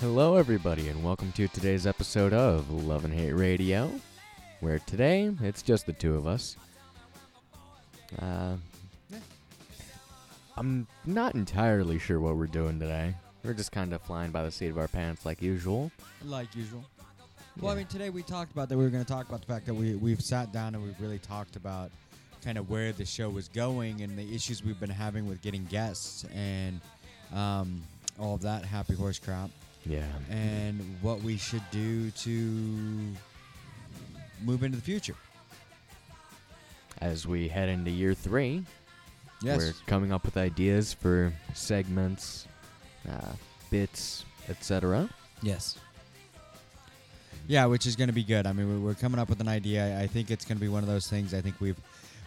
Hello, everybody, and welcome to today's episode of Love and Hate Radio, where today it's just the two of us. Uh, I'm not entirely sure what we're doing today. We're just kind of flying by the seat of our pants like usual. Like usual. Well, I mean, today we talked about that we were going to talk about the fact that we we've sat down and we've really talked about kind of where the show was going and the issues we've been having with getting guests and um, all of that happy horse crap Yeah. and what we should do to move into the future. As we head into year three, Yes. we're coming up with ideas for segments, uh, bits, etc. Yes. Yeah, which is going to be good. I mean, we're- we're coming up with an idea. I think it's going to be one of those things. I think we've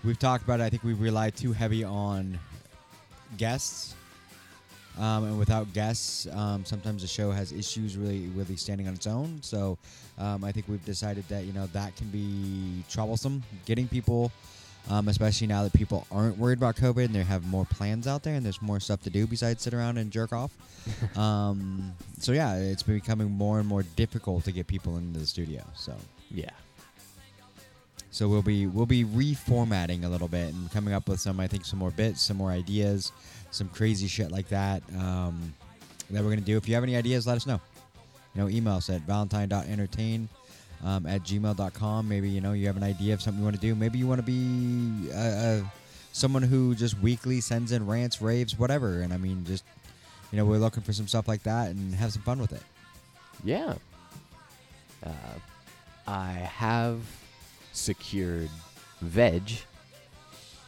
we've talked about it. I think we've relied too heavy on guests, um, and without guests, um, sometimes the show has issues really really standing on its own. So, um, I think we've decided that you know that can be troublesome getting people. Um, especially now that people aren't worried about COVID and they have more plans out there and there's more stuff to do besides sit around and jerk off um, so yeah, it's becoming more and more difficult to get people into the studio. So Yeah. So we'll be we'll be reformatting a little bit and coming up with some I think some more bits, some more ideas, some crazy shit like that um, that we're gonna do. If you have any ideas, let us know. You know, email us at valentine.entertain um, at gmail.com. Maybe you know you have an idea of something you want to do. Maybe you want to be uh, uh, someone who just weekly sends in rants, raves, whatever. And I mean, just you know, we're looking for some stuff like that and have some fun with it. Yeah. Uh, I have secured Veg.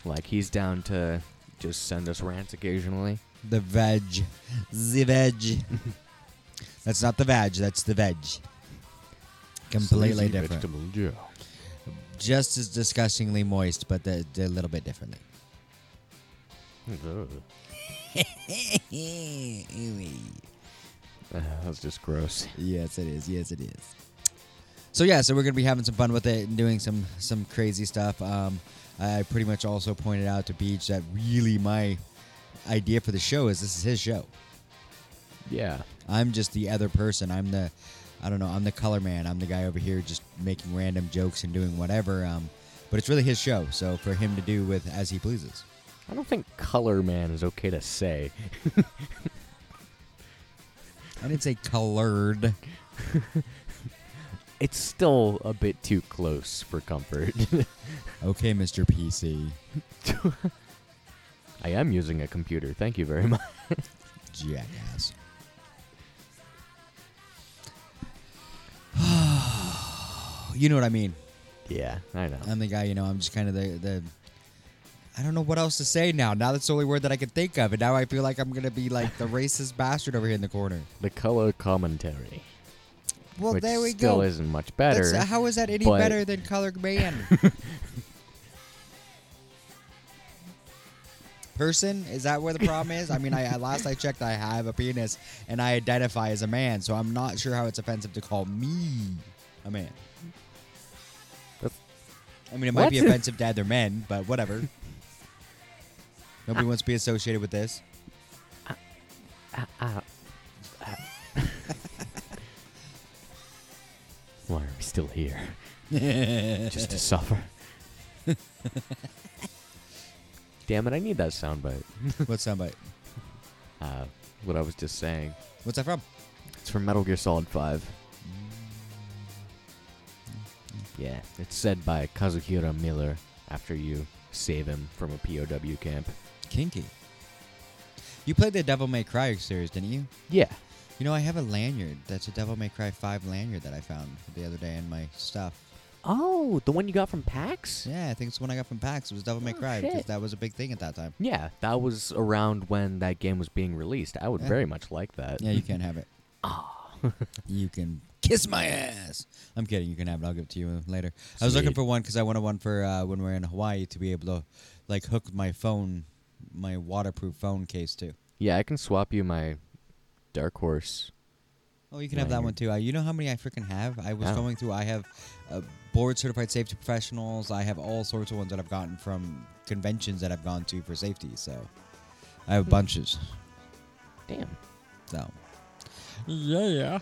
Like, he's down to just send us rants occasionally. The veg. The veg. that's not the veg, that's the veg. Completely Sleazy different. Vegetable Joe. Just as disgustingly moist, but they're, they're a little bit differently. Ugh. Uh, that's just gross. yes, it is. Yes, it is. So yeah, so we're gonna be having some fun with it and doing some some crazy stuff. Um, I pretty much also pointed out to Beach that really my idea for the show is this is his show. Yeah. I'm just the other person. I'm the, I don't know. I'm the color man. I'm the guy over here just making random jokes and doing whatever. Um, but it's really his show, so for him to do with as he pleases. I don't think color man is okay to say. I didn't say colored. It's still a bit too close for comfort. Okay, Mr. PC. I am using a computer. Thank you very much. Jackass. you know what I mean. Yeah, I know. I'm the guy. You know, I'm just kind of the the. I don't know what else to say now. Now that's the only word that I can think of, and now I feel like I'm gonna be like the racist bastard over here in the corner. the color commentary. Well, there we still go. Still isn't much better. That's- how is that any but- better than colored man? Person? Is that where the problem is? I mean, I at last I checked, I have a penis and I identify as a man, so I'm not sure how it's offensive to call me a man. That's- I mean, it might be What? offensive to other men, but whatever. Nobody wants to be associated with this. Ah, still here? Just to suffer. Damn it! I need that soundbite. what soundbite? Uh, what I was just saying. What's that from? It's from Metal Gear Solid Five. Yeah, it's said by Kazuhira Miller after you save him from a POW camp. Kinky. You played the Devil May Cry series, didn't you? Yeah. You know, I have a lanyard. That's a Devil May Cry 5 lanyard that I found the other day in my stuff. Oh, the one you got from PAX? Yeah, I think it's the one I got from PAX. It was Devil May Oh, Cry because that was a big thing at that time. Yeah, that was around when that game was being released. I would Yeah. very much like that. Yeah, you can't have it. you can kiss my ass. I'm kidding. You can have it. I'll give it to you later. I was looking for one because I wanted one for uh, when we're in Hawaii to be able to like hook my phone, my waterproof phone case to. Yeah, I can swap you my Dark Horse. Oh, you can have that one too. Uh, you know how many I freaking have? I was Oh. going through. I have uh, board certified safety professionals. I have all sorts of ones that I've gotten from conventions that I've gone to for safety. So I have Hmm. bunches. Damn. So Yeah, Yeah.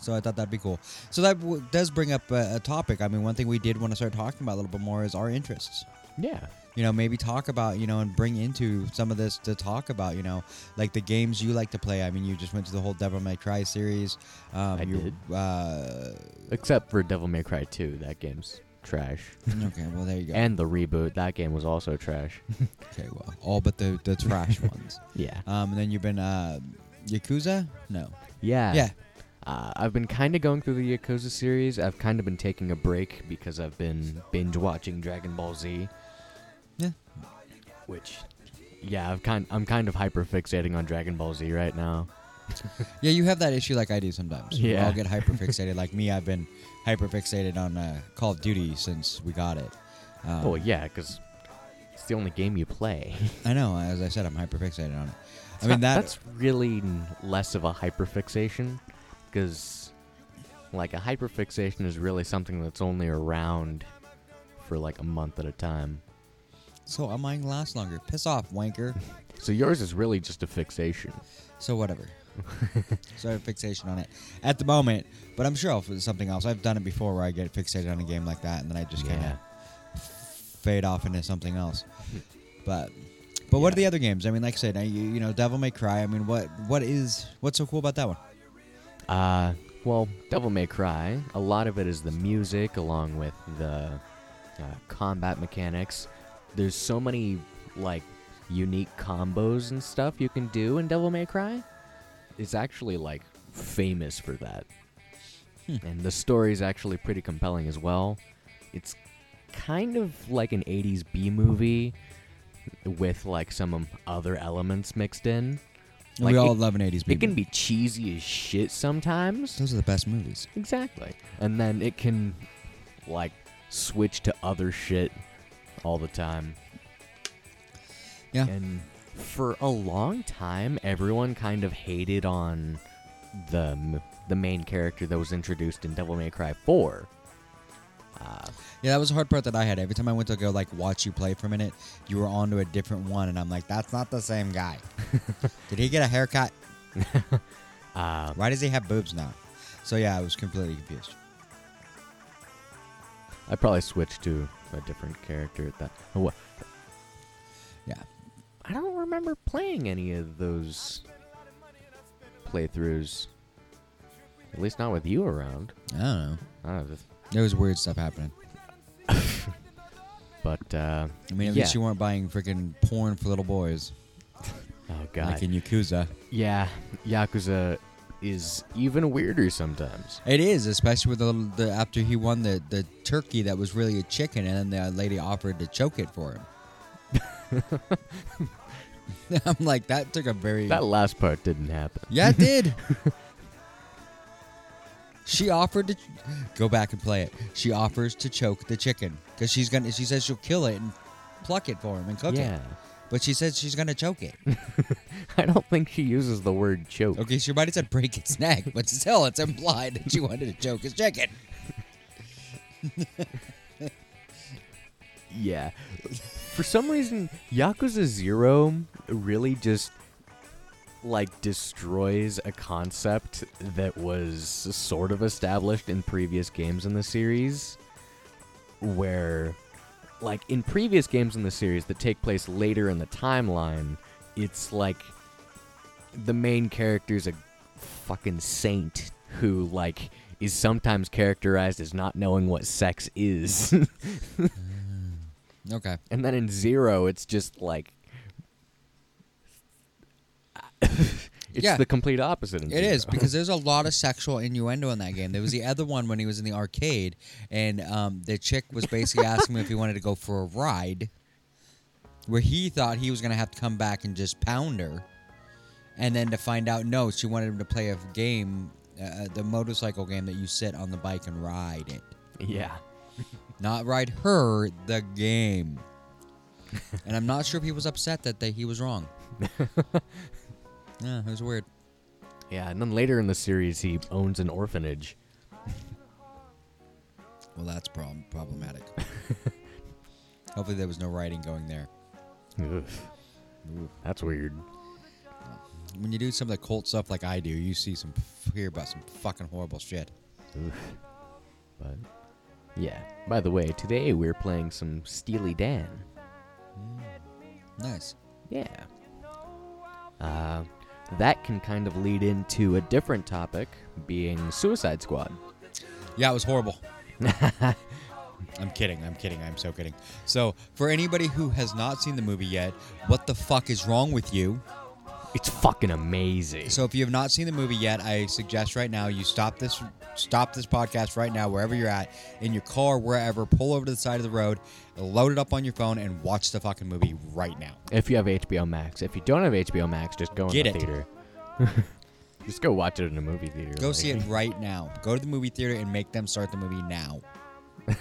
So I thought that'd be cool. So that w- does bring up a, a topic. I mean, one thing we did want to start talking about a little bit more is our interests. Yeah. You know, maybe talk about, you know, and bring into some of this to talk about, you know, like the games you like to play. I mean, you just went to the whole Devil May Cry series. Um, I did. Uh, Except for Devil May Cry 2. That game's trash. okay, well, there you go. And the reboot. That game was also trash. okay, well, all but the, the trash ones. yeah. Um, and then you've been, uh, Yakuza? No. Yeah. Yeah. Uh, I've been kind of going through the Yakuza series. I've kind of been taking a break because I've been binge watching Dragon Ball Z. Yeah. Which, yeah, I've kind I'm kind of hyper fixating on Dragon Ball Z right now. Yeah, you have that issue like I do sometimes. Yeah. I'll get hyper fixated. like me, I've been hyper fixated on uh, Call of Duty since we got it. Um, oh yeah, because it's the only game you play. I know. As I said, I'm hyper fixated on it. I mean not- that. that's really less of a hyperfixation, because like a hyperfixation is really something that's only around for like a month at a time. So am mine last longer? Piss off, wanker. So yours is really just a fixation. So whatever. so I have a fixation on it at the moment, but I'm sure I'll do something else. I've done it before where I get fixated on a game like that, and then I just kind of fade off into something else. But but what are the other games? I mean, like I said, I, you, you know, Devil May Cry. I mean, what what is what's so cool about that one? Uh, well, Devil May Cry. A lot of it is the music, along with the uh, combat mechanics. There's so many like unique combos and stuff you can do in Devil May Cry. It's actually like famous for that, Hmm. and the story is actually pretty compelling as well. It's kind of like an 80s B movie with like some other elements mixed in. Like, we all it- love an '80s. It can be cheesy as shit sometimes. Those are the best movies. Exactly. And then it can like switch to other shit all the time. Yeah. And for a long time everyone kind of hated on the the main character that was introduced in Devil May Cry 4. Uh, Yeah, that was a hard part that I had. Every time I went to go like watch you play for a minute, you were on to a different one, and I'm like, that's not the same guy. Did he get a haircut? uh, Why does he have boobs now? So yeah, I was completely confused. I probably switched to a different character at that. oh, what? Yeah. I don't remember playing any of those playthroughs. At least not with you around. I don't know. I don't know, There was weird stuff happening. but uh, I mean, at Yeah. least you weren't buying freaking porn for little boys, oh god, like in Yakuza. yeah, Yakuza is even weirder sometimes. It is, especially with the, the after he won the the turkey that was really a chicken, and then the lady offered to choke it for him. I'm like, that took a very That last part didn't happen. Yeah, it did. she offered to go back and play it. She offers to choke the chicken because she's gonna. She says she'll kill it and pluck it for him and cook yeah, it. But she says she's gonna choke it. I don't think she uses the word choke. Okay, she might have said break its neck, but still, it's implied that she wanted to choke his chicken. Yeah. For some reason, Yakuza Zero really just like destroys a concept that was sort of established in previous games in the series where like in previous games in the series that take place later in the timeline, it's like the main character's a fucking saint who like is sometimes characterized as not knowing what sex is. Mm. Okay. And then in zero, it's just like. it's Yeah. the complete opposite. It is because there's a lot of sexual innuendo in that game. There was the other one when he was in the arcade, and um, the chick was basically asking him if he wanted to go for a ride, where he thought he was gonna have to come back and just pound her, and then to find out no, she wanted him to play a game, uh, the motorcycle game that you sit on the bike and ride it, yeah. not ride her, the game. and I'm not sure if he was upset that they, he was wrong. yeah, it was weird. Yeah, and then later in the series, he owns an orphanage. Well, that's prob- problematic. Hopefully, there was no writing going there. Ugh, that's weird. when you do some of the cult stuff like I do, you see some hear about some fucking horrible shit. Oof. But yeah. By the way, today we're playing some Steely Dan. Nice. Yeah. Uh, that can kind of lead into a different topic, being Suicide Squad. Yeah, it was horrible. I'm kidding. I'm kidding. I'm so kidding. So, for anybody who has not seen the movie yet, what the fuck is wrong with you? It's fucking amazing. So, if you have not seen the movie yet, I suggest right now you stop this stop this podcast right now wherever you're at in your car, wherever, pull over to the side of the road, load it up on your phone and watch the fucking movie right now. If you have HBO Max. If you don't have HBO Max, just go in Get the it. theater. just go watch it in a movie theater. Go like- see it right now. Go to the movie theater and make them start the movie now.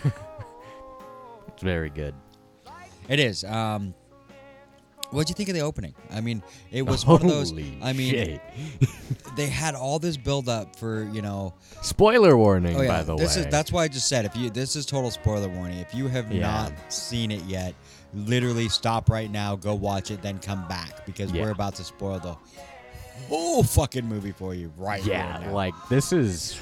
It's very good. It is. Um What'd you think of the opening? I mean, it was one of those. I mean, shit. they had all this build up for you know Spoiler warning, Oh yeah, by the this way. is that's why I just said if you this is total spoiler warning. If you have Yeah. not seen it yet, literally stop right now, go watch it, then come back because Yeah. we're about to spoil the whole fucking movie for you right yeah, like this is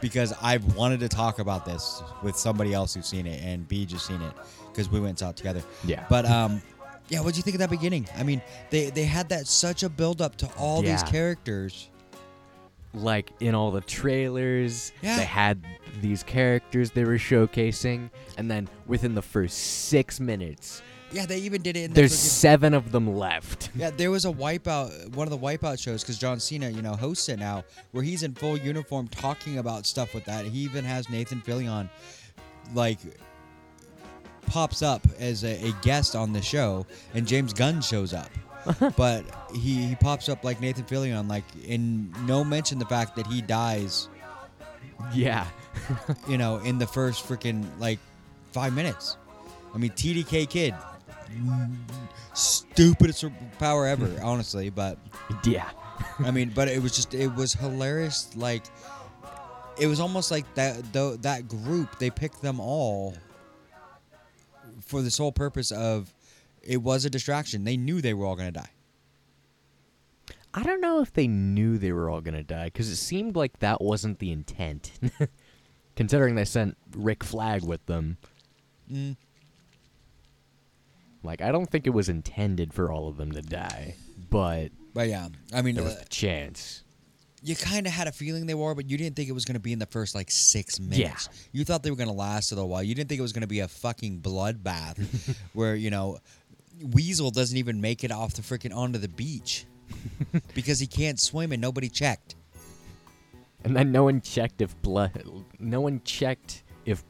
because I've wanted to talk about this with somebody else who's seen it and B just seen it because we went and saw it together. Yeah. But um yeah, what'd you think of that beginning? I mean, they they had that such a build up to all these characters. like in all the trailers Yeah. they had these characters they were showcasing and then within the first six minutes Yeah, they even did it in the there's friggin- seven of them left Yeah, there was a wipeout, one of the wipeout shows, because John Cena, you know, hosts it now, where he's in full uniform talking about stuff with that. He even has Nathan Fillion, like, pops up as a, a guest on the show, and James Gunn shows up. but he, he pops up like Nathan Fillion, like, in no mention the fact that he dies, yeah you know, in the first freaking, like, five minutes. I mean, TDK Kid, stupidest power ever, honestly, but. yeah I mean, but it was just it was hilarious. Like it was almost like that though that group they picked them all for the sole purpose of it was a distraction. They knew they were all going to die. i don't know if they knew they were all gonna die because it seemed like that wasn't the intent considering they sent rick flag with them Mm. like i don't think it was intended for all of them to die but But yeah, I mean, there was uh, a chance you kind of had a feeling they were, but you didn't think it was going to be in the first like six minutes. You thought they were going to last a little while. You didn't think it was going to be a fucking bloodbath where you know Weasel doesn't even make it off the freaking onto the beach because he can't swim and nobody checked. And then no one checked if blood. No one checked if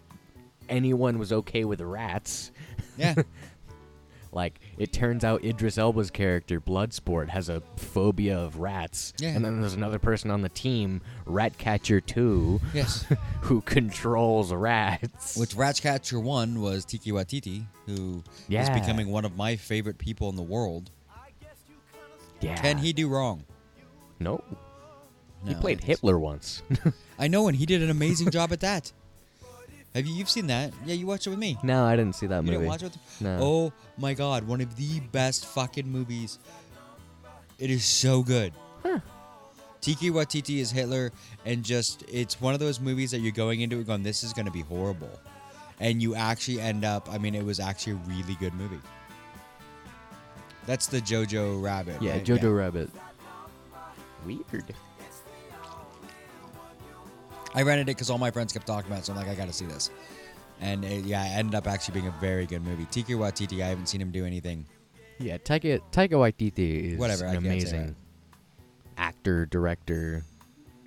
anyone was okay with rats. Yeah. Like it turns out, Idris Elba's character Bloodsport has a phobia of rats. Yeah. And then there's another person on the team, Ratcatcher Two, yes. who controls rats. Which Ratcatcher one was Tiki Watiti, who is Yeah. becoming one of my favorite people in the world. yeah. Can he do wrong? No. He played Hitler once. I know, and he did an amazing job at that. Have you you've seen that? Yeah, you watched it with me. no, I didn't see that You movie. didn't watch it? With No. Oh my god, one of the best fucking movies. It is so good. Huh. Tiki Watiti is Hitler, and just it's one of those movies that you're going into it going, this is going to be horrible, and you actually end up. I mean, it was actually a really good movie. That's the Jojo Rabbit. Yeah, right? Jojo Rabbit. Weird. I rented it because all my friends kept talking about it, so I'm like, I got to see this. And it, yeah, it ended up actually being a very good movie. Tiki Watiti, I haven't seen him do anything. Yeah, Taika Taika Waititi is Whatever, I an can't say amazing actor, director.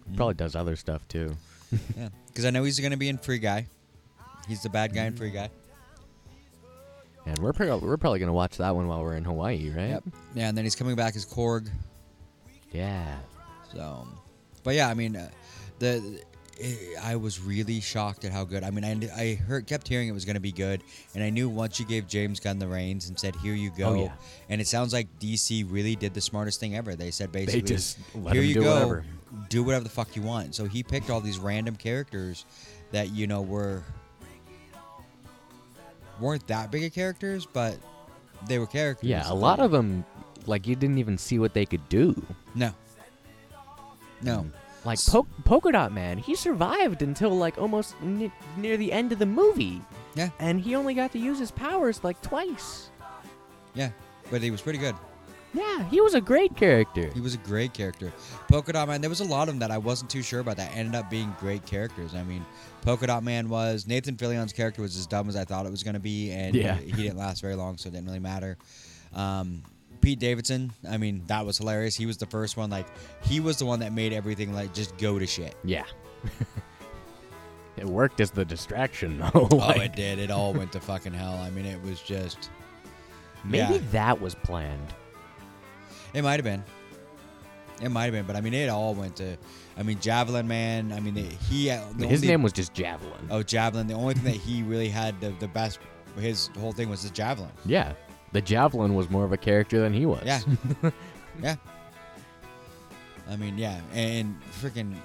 Mm. Probably does other stuff too. Yeah, because I know he's going to be in Free Guy. He's the bad guy in. Free Guy. And we're prob- we're probably gonna watch that one while we're in Hawaii, right? Yep. Yeah, and then he's coming back as Korg. Yeah. So, but yeah, I mean, uh, the eh, I was really shocked at how good. I mean, I I heard kept hearing it was going to be good, and I knew once you gave James Gunn the reins and said, "Here you go," Oh, yeah. and it sounds like DC really did the smartest thing ever. They said basically, just let "Here you do go, whatever." do whatever the fuck you want." So he picked all these random characters that you know were weren't that big of characters, but they were characters. Yeah, a lot of them, like you didn't even see what they could do. No. No. Like po- Polka Dot Man, he survived until like almost n- near the end of the movie, Yeah. and he only got to use his powers like twice. Yeah. But he was pretty good. Yeah, he was a great character. He was a great character. Polka Dot Man, there was a lot of them that I wasn't too sure about that ended up being great characters. I mean, Polka Dot Man was Nathan Fillion's character was as dumb as I thought it was going to be, and Yeah. he, he didn't last very long, so it didn't really matter. Um, Pete Davidson, I mean, that was hilarious. He was the first one, like, he was the one that made everything like just go to shit. Yeah. it worked as the distraction though. oh, it did. It all went to fucking hell. I mean, it was just. maybe yeah. that was planned. It might have been. It might have been, but I mean, it all went to. I mean, Javelin Man. I mean, the, he. uh, The His only- name was just Javelin. Oh, javelin. The only thing that he really had the, the best, his whole thing was the javelin. Yeah, the Javelin was more of a character than he was. Yeah. yeah. I mean, yeah, and freaking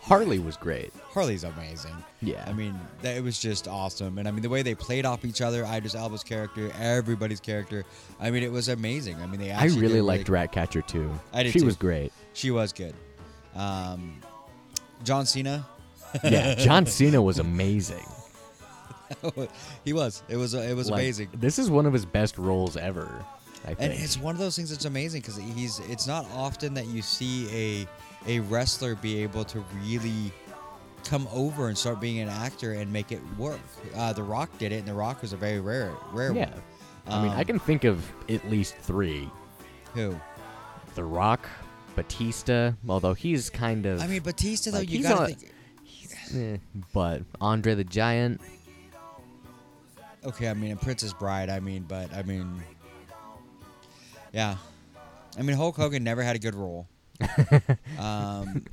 Harley was great. Harley's amazing. Yeah. I mean, that, it was just awesome, and I mean the way they played off each other, Idris Elba's character, everybody's character. I mean, it was amazing. I mean, they. I really liked Ratcatcher too. I did She too. was great. She was good. Um, John Cena. Yeah, John Cena was amazing. he was. It was. It was Like, amazing. This is one of his best roles ever. I And it's one of those things that's amazing because he's. It's not often that you see a a wrestler be able to really come over and start being an actor and make it work. Uh, the Rock did it, and The Rock was a very rare rare yeah. one. I mean, I Um, can think of at least three: Who? The Rock, Batista. Although he's kind of. I mean, Batista though. Like, you gotta on- think. eh, but Andre the Giant. Okay, I mean, and Princess Bride. I mean, but I mean, yeah. I mean, Hulk Hogan never had a good role. um,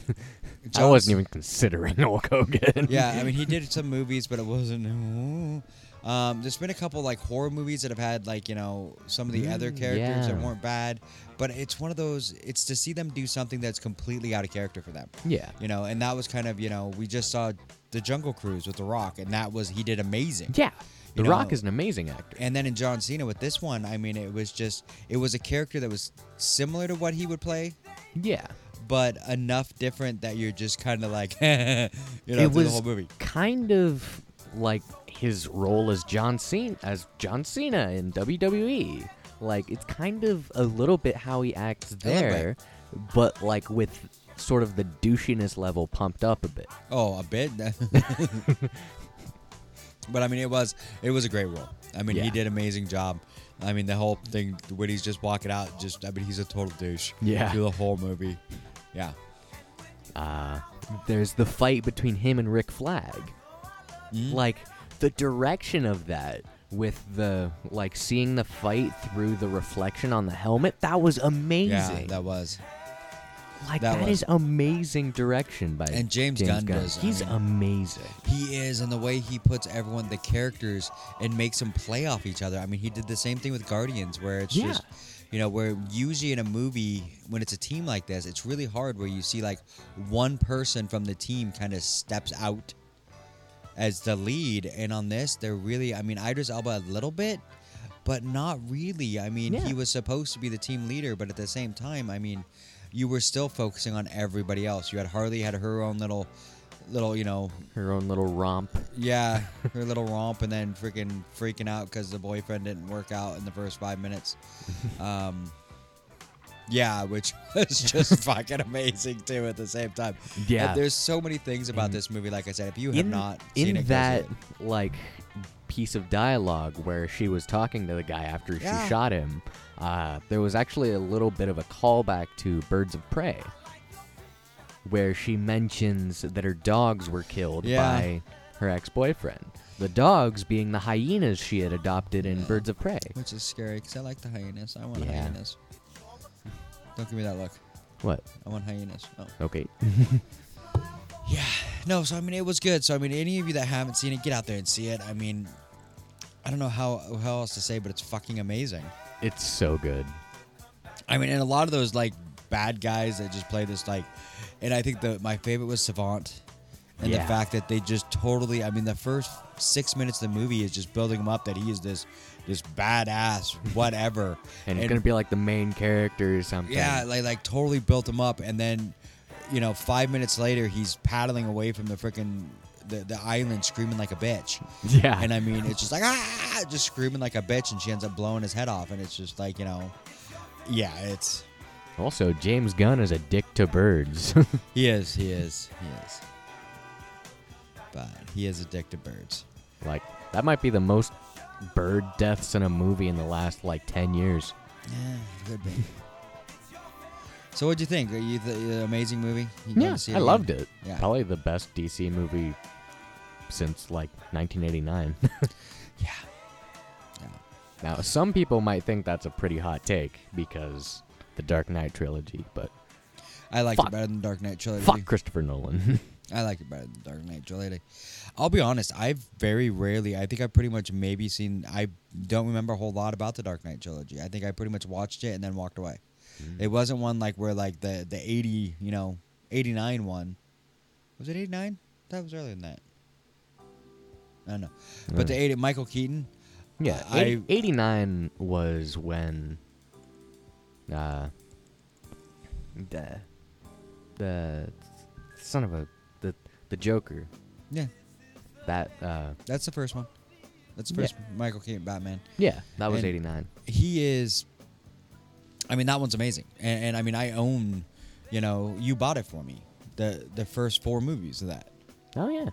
I wasn't even considering Hulk Hogan. Yeah, I mean, he did some movies, but it wasn't. Um, there's been a couple like horror movies that have had like you know some of the other Mm, characters that weren't bad, but it's one of those. It's to see them do something that's completely out of character for them. yeah. You know, and that was kind of you know we just saw the Jungle Cruise with The Rock, and that was he did amazing. Yeah. The You Rock know- is an amazing actor. And then in John Cena with this one, I mean, it was just it was a character that was similar to what he would play, Yeah. but enough different that you're just kind of like, you know, it was the whole movie. kind of like his role as John Cena as John Cena in WWE. Like it's kind of a little bit how he acts A little bit. there, but like with sort of the douchiness level pumped up a bit. Oh, a bit. but I mean, it was it was a great role. I mean, he did amazing job. I mean, the whole thing when he's just walking out, just I mean, he's a total douche. Yeah. Through the whole movie. Yeah. Uh, there's the fight between him and Rick Flag. Mhm. Like the direction of that with the like seeing the fight through the reflection on the helmet, that was amazing. Yeah, that was. Like that that is amazing direction by And James Gunn does, I He's mean- amazing. He is, and the way he puts everyone, the characters, and makes them play off each other. I mean, he did the same thing with Guardians, where it's Yeah. just, you know, where usually in a movie, when it's a team like this, it's really hard where you see like one person from the team kind of steps out as the lead. And on this, they're really, I mean, Idris Elba a little bit, but not really. I mean, Yeah. he was supposed to be the team leader, but at the same time, I mean, you were still focusing on everybody else. You had Harley had her own little, little, you know, Her own little romp. yeah, her little romp, and then freaking freaking out because the boyfriend didn't work out in the first five minutes. Um, yeah, which was just fucking amazing too. At the same time, Yeah. And there's so many things about In- this movie. Like I said, if you have in not seen in that it. like piece of dialogue where she was talking to the guy after Yeah. she shot him, uh, there was actually a little bit of a callback to Birds of Prey, where she mentions that her dogs were killed Yeah. by her ex-boyfriend. The dogs being the hyenas she had adopted in Yeah. Birds of Prey. which is scary because I like the hyenas. I want hyenas. Don't give me that look. What? I want hyenas. Oh. Okay. Yeah. No, so I mean it was good. So I mean any of you that haven't seen it, get out there and see it. I mean I don't know how how else to say, but it's fucking amazing. it's so good. I mean, and a lot of those like bad guys that just play this like, and I think the my favorite was Savant, and the fact that they just totally. I mean, the first six minutes of the movie is just building him up that he is this this badass whatever. and it's gonna be like the main character or something. Yeah, like like totally built him up, and then, you know, five minutes later, he's paddling away from the freaking the, the island, screaming like a bitch. yeah. And I mean, it's just like ah, just screaming like a bitch, and she ends up blowing his head off, and it's just like you know, yeah, it's also, James Gunn is a dick to birds. he is, he is, he is, but he is addicted to birds. like that might be the most bird deaths in a movie in the last like ten years. Yeah, could be. So, what'd you think? Are you the, amazing movie? You Yeah, see I loved it. Yeah. Probably the best DC movie since like 1989. Yeah. Yeah. now, some people might think that's a pretty hot take because the Dark Knight trilogy, but I liked Fuck. it better than Dark Knight trilogy. fuck Christopher Nolan. I like it better than Dark Knight Trilogy. I'll be honest, I've very rarely, I think I've pretty much maybe seen, I don't remember a whole lot about the Dark Knight Trilogy. I think I pretty much watched it and then walked away. It wasn't one like where like the, the 80, you know, 89 one. Was it 89? That was earlier than that. I don't know. But the 80, Michael Keaton, yeah, I- 80 89 was when uh the the son of a the the Joker yeah, that uh that's the first one. That's the Yeah. first Michael Keaton Batman. yeah that was And- 89 he is i mean that one's amazing. And, and i mean i own you know you bought it for me the the first four movies of that. Oh yeah.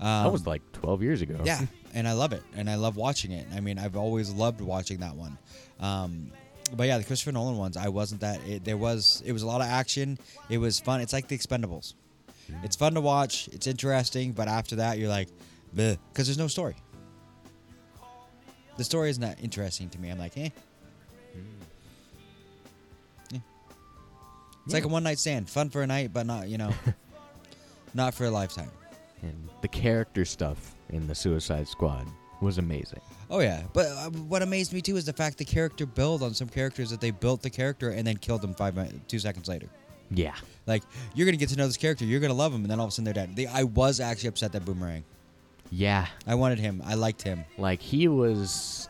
Um, that was like 12 years ago. Yeah and i love it and i love watching it. I mean i've always loved watching that one. Um but yeah the christopher nolan ones i wasn't that it, there was it was a lot of action. It was fun. It's like the expendables. It's fun to watch. It's interesting but after that you're like because there's no story. The story is not interesting to me. I'm like eh It's like a one night stand, fun for a night, but not you know, not for a lifetime. and the character stuff in the Suicide Squad was amazing Oh yeah, but uh, what amazed me too is the fact the character build on some characters that they built the character and then killed them five two seconds later. yeah Like you're gonna get to know this character, you're gonna love him, and then all of a sudden they're dead. They, I was actually upset that Boomerang. yeah I wanted him. I liked him. like he was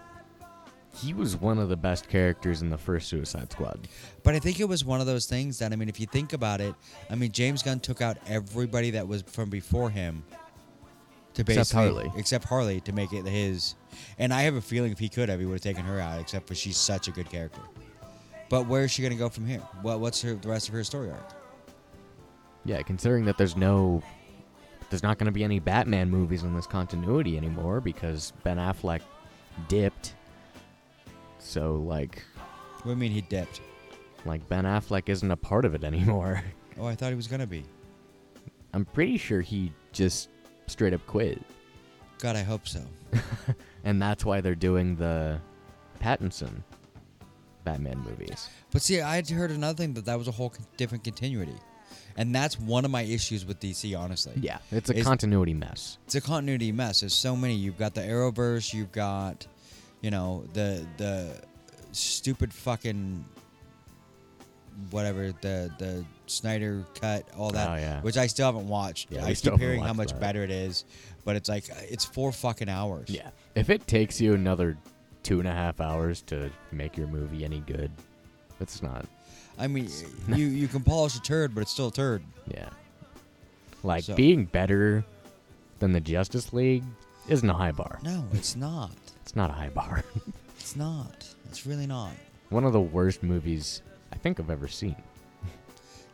he was one of the best characters in the first Suicide Squad But I think it was one of those things that I mean, if you think about it, I mean, James Gunn took out everybody that was from before him to Except Harley. except Harley to make it his. And I have a feeling if he could have, he would have taken her out. Except for she's such a good character. But where is she going to go from here? What what's her the rest of her story arc? Yeah, considering that there's no there's not going to be any Batman movies in this continuity anymore because Ben Affleck dipped. So like What do you mean he dipped? like Ben Affleck isn't a part of it anymore. Oh, I thought he was going to be. I'm pretty sure he just straight up quit. God, I hope so. And that's why they're doing the Pattinson Batman movies. But see, I had heard another thing that that was a whole con- different continuity, and that's one of my issues with DC. Honestly, Yeah, it's a Is- continuity mess. it's a continuity mess. There's so many. You've got the Arrowverse. You've got, you know, the the stupid fucking whatever the the Snyder cut, all that, Oh, yeah. which I still haven't watched. Yeah, I keep hearing how much that. better it is, but it's like uh, it's four fucking hours. Yeah. If it takes you another two and a half hours to make your movie any good, it's not. I mean, you you can polish a turd, but it's still a turd. Yeah. Like So- being better than the Justice League isn't a high bar. No, it's not. It's not a high bar. It's not. It's really not. One of the worst movies I think I've ever seen.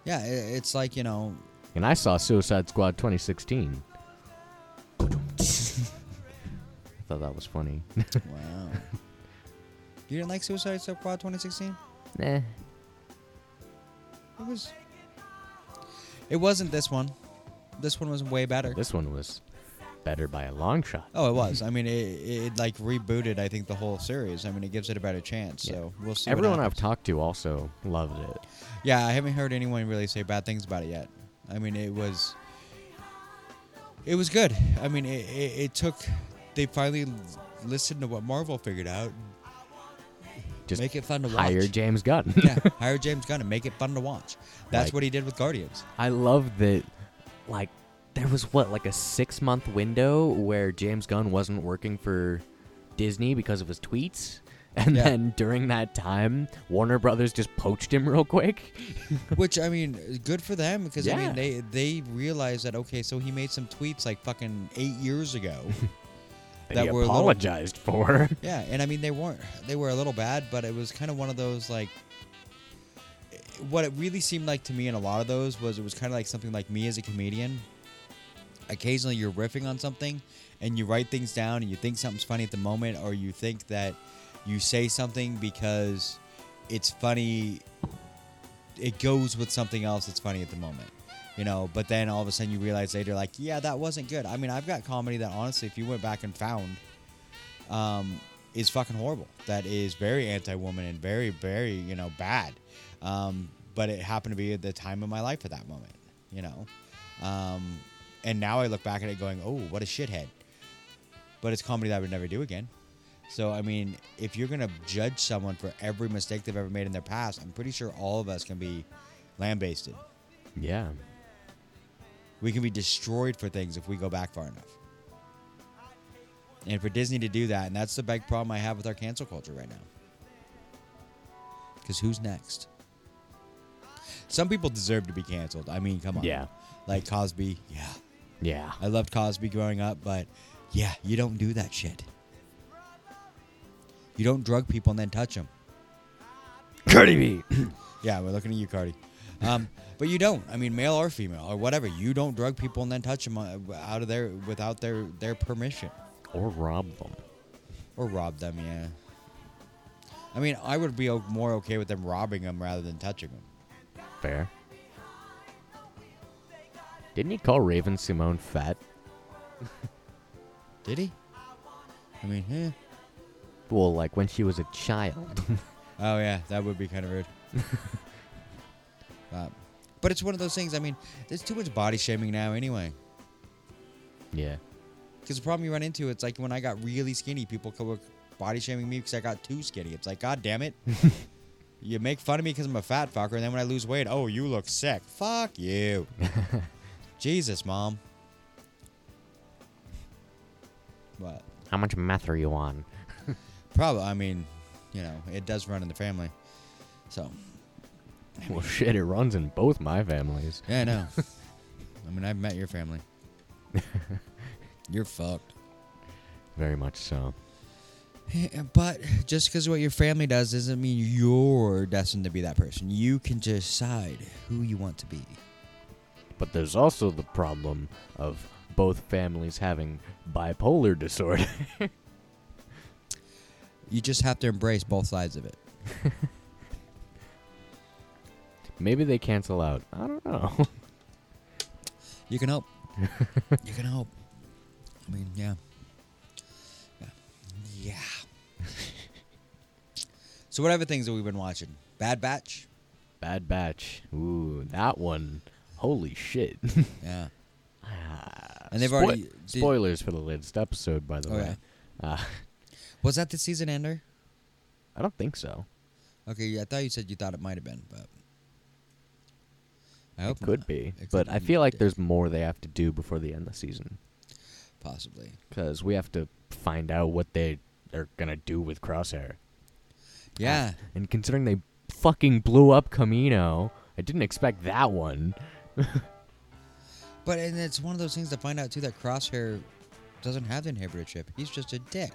Yeah, i it's like you know, And I saw Suicide Squad 2016. I thought that was funny. wow. You didn't like Suicide Squad 2016? nah. It was. It wasn't this one. This one was way better. This one was better by a long shot. Oh, it was. I mean, it, it like rebooted. I think the whole series. I mean, it gives it a better chance. Yeah. So we'll see. Everyone I've talked to also loved it. Yeah, I haven't heard anyone really say bad things about it yet. I mean, it was. It was good. I mean, it, it, it took. They finally listened to what Marvel figured out. Just make it fun to watch. hire James Gunn. yeah, hire James Gunn and make it fun to watch. That's Like- what he did with Guardians. I love that, like, there was what like a six month window where James Gunn wasn't working for Disney because of his tweets. And Yeah. then during that time, Warner Brothers just poached him real quick. Which I mean, good for them because I mean they they realized that okay, so he made some tweets like fucking eight years ago. That, were a little- apologized for. yeah, and I mean they weren't they were a little bad, but it was kind of one of those like. What it really seemed like to me in a lot of those was it was kind of like something like me as a comedian. Occasionally you're riffing on something, and you write things down, and you think something's funny at the moment, or you think that you say something because it's funny. It goes with something else that's funny at the moment, you know. But then all of a sudden you realize later, like, yeah, that wasn't good. I mean, I've got comedy that honestly, if you went back and found, um, is fucking horrible. That is very anti-woman and very, very, you know, bad. Um, but it happened to be at the time of my life at that moment, you know. Um, and now I look back at it going, oh, what a shithead. But it's comedy that I would never do again. So I mean, if you're gonna judge someone for every mistake they've ever made in their past, I'm pretty sure all of us can be lambasted. yeah. We can be destroyed for things if we go back far enough. And for Disney to do that, and that's the big problem I have with our cancel culture right now. Because who's next? Some people deserve to be canceled. I mean, come on. Yeah. Like Cosby. Yeah. Yeah. I loved Cosby growing up, but yeah, you don't do that shit. You don't drug people and then touch them. Cardi B. Yeah, we're looking at you, Cardi. Um, but you don't. I mean, male or female or whatever. You don't drug people and then touch them out of their without their their permission or rob them. or rob them. Yeah. I mean, I would be more okay with them robbing them rather than touching them. Fair. Didn't he call Raven-Symoné fat? Did he? I mean, eh. Well, like when she was a child. Oh yeah, that would be kind of rude. uh, but it's one of those things. I mean, there's too much body shaming now, anyway. yeah. Because the problem you run into, it's like when I got really skinny, people co- body shaming me because I got too skinny. It's like, God damn it. you make fun of me because I'm a fat fucker, and then when I lose weight, oh, you look sick. Fuck you. Jesus, mom. What? How much meth are you on? Probably, I mean, you know, it does run in the family. So, Well, shit, it runs in both my families. yeah, I know. I mean, I've met your family. You're fucked. Very much so. But just because what your family does doesn't mean you're destined to be that person. You can decide who you want to be. But there's also the problem of both families having bipolar disorder. You just have to embrace both sides of it. Maybe they cancel out. I don't know. You can hope. you can hope. I mean, yeah. Yeah. Yeah. so, what other things have we've been watching? Bad Batch? Bad Batch. Ooh, that one. Holy shit. Yeah. Ah, And they've Spoi- already- did- spoilers for the latest episode, by the Okay. way. Uh, Was that the season ender? I don't think so. Okay, I thought you said you thought it might have been, but. I hope It could not. be, It but could I be feel like there's more they have to do before the end of the season Possibly. because we have to find out what they are gonna do with Crosshair. Yeah. And considering they fucking blew up Kamino, I didn't expect that one. But and it's one of those things to find out too that Crosshair doesn't have the inhibitor chip. He's just a dick.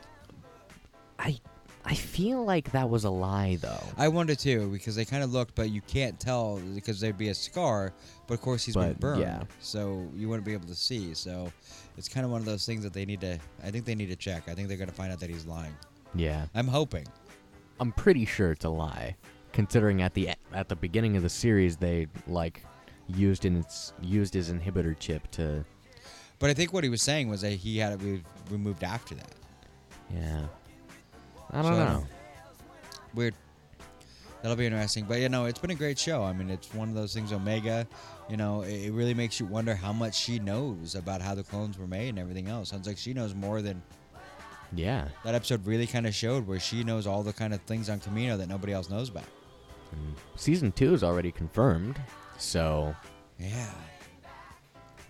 I I feel like that was a lie though. I wonder too because they kind of looked, but you can't tell because there'd be a scar. But of course he's been burned, yeah. so you wouldn't be able to see. So it's kind of one of those things that they need to. I think they need to check. I think they're gonna find out that he's lying. Yeah, I'm hoping. I'm pretty sure it's a lie, considering at the at the beginning of the series they like used in its used his inhibitor chip to But I think what he was saying was that he had it removed after that. yeah. I don't So, know. Weird. That'll be interesting. But you know, it's been a great show. I mean, it's one of those things. Omega, you know, it, really makes you wonder how much she knows about how the clones were made and everything else. Sounds like she knows more than Yeah, that episode really kind of showed, where she knows all the kind of things on Kamino that nobody else knows about. and season two is already confirmed, so Yeah.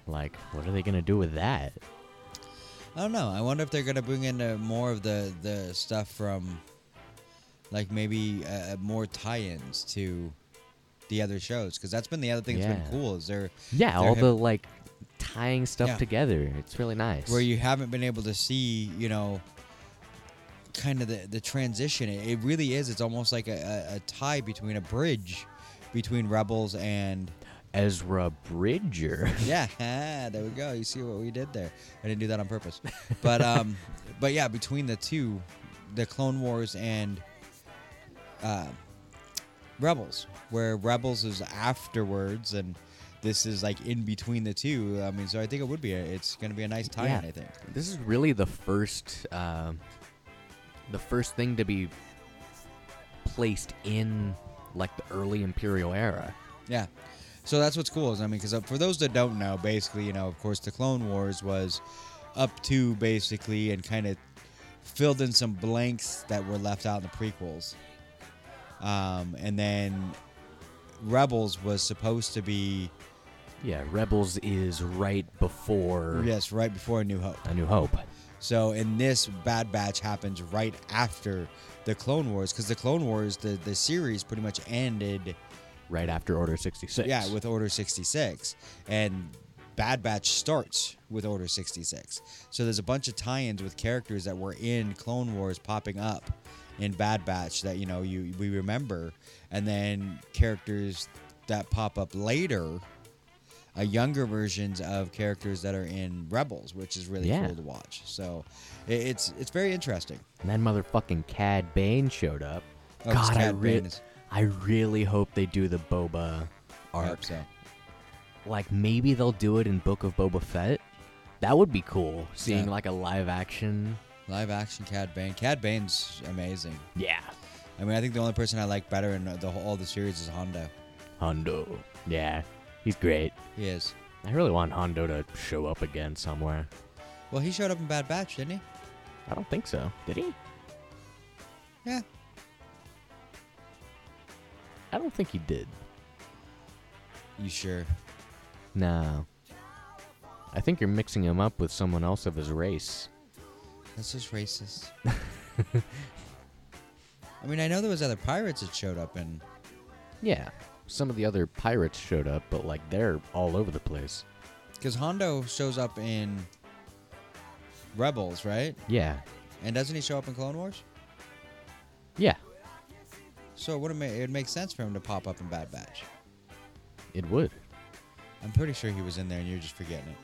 Like, what are they gonna do with that? I don't know. I wonder if they're gonna bring in uh, more of the the stuff from, like maybe uh, more tie-ins to the other shows, because that's been the other thing that's Yeah. been cool. Is there Yeah, all the like tying stuff Yeah. together. It's really nice. where you haven't been able to see, you know, kind of the the transition. It, it really is. It's almost like a, a, a tie between a bridge between Rebels and Ezra Bridger. yeah, there we go. You see what we did there. I didn't do that on purpose, but um, but yeah, between the two, the Clone Wars and uh, Rebels, where Rebels is afterwards, and this is like in between the two. I mean, so I think it would be a, it's going to be a nice tie-in. Yeah. I think. This is really the first, um the first thing to be placed in like the early Imperial era. Yeah. So that's what's cool is I mean, because for those that don't know, basically, you know, of course, the Clone Wars was up to basically and kind of filled in some blanks that were left out in the prequels. Um, and then Rebels was supposed to be Yeah, Rebels is right before yes, right before A New Hope. A New Hope. So in this Bad Batch happens right after the Clone Wars because the Clone Wars, the the series, pretty much ended. Right after Order 66. Yeah, with Order 66. And Bad Batch starts with Order 66. So there's a bunch of tie-ins with characters that were in Clone Wars popping up in Bad Batch that you know you we remember and then characters that pop up later uh, younger versions of characters that are in Rebels, which is really Yeah. cool to watch. So it, it's it's very interesting. And then motherfucking Cad Bane showed up. Oh, God, I, Cad re- Bane is- I really hope they do the Boba I arc. hope so. Like maybe they'll do it in Book of Boba Fett. That would be cool. Seeing Yeah. like a live action. Live action Cad Bane. Cad Bane's amazing. Yeah. I mean, I think the only person I like better in the whole all the series is Hondo. Hondo. Yeah. He's great. He is. I really want Hondo to show up again somewhere. Well, he showed up in Bad Batch, didn't he? I don't think so. Did he? Yeah. I don't think he did. You sure? No. I think you're mixing him up with someone else of his race. That's just racist. I mean, I know there was other pirates that showed up in. Yeah. Some of the other pirates showed up, but like they're all over the place. Because Hondo shows up in Rebels, right? Yeah. And doesn't he show up in Clone Wars? Yeah. So it would ma- it make sense for him to pop up in Bad Batch. It would. I'm pretty sure he was in there, and you're just forgetting it.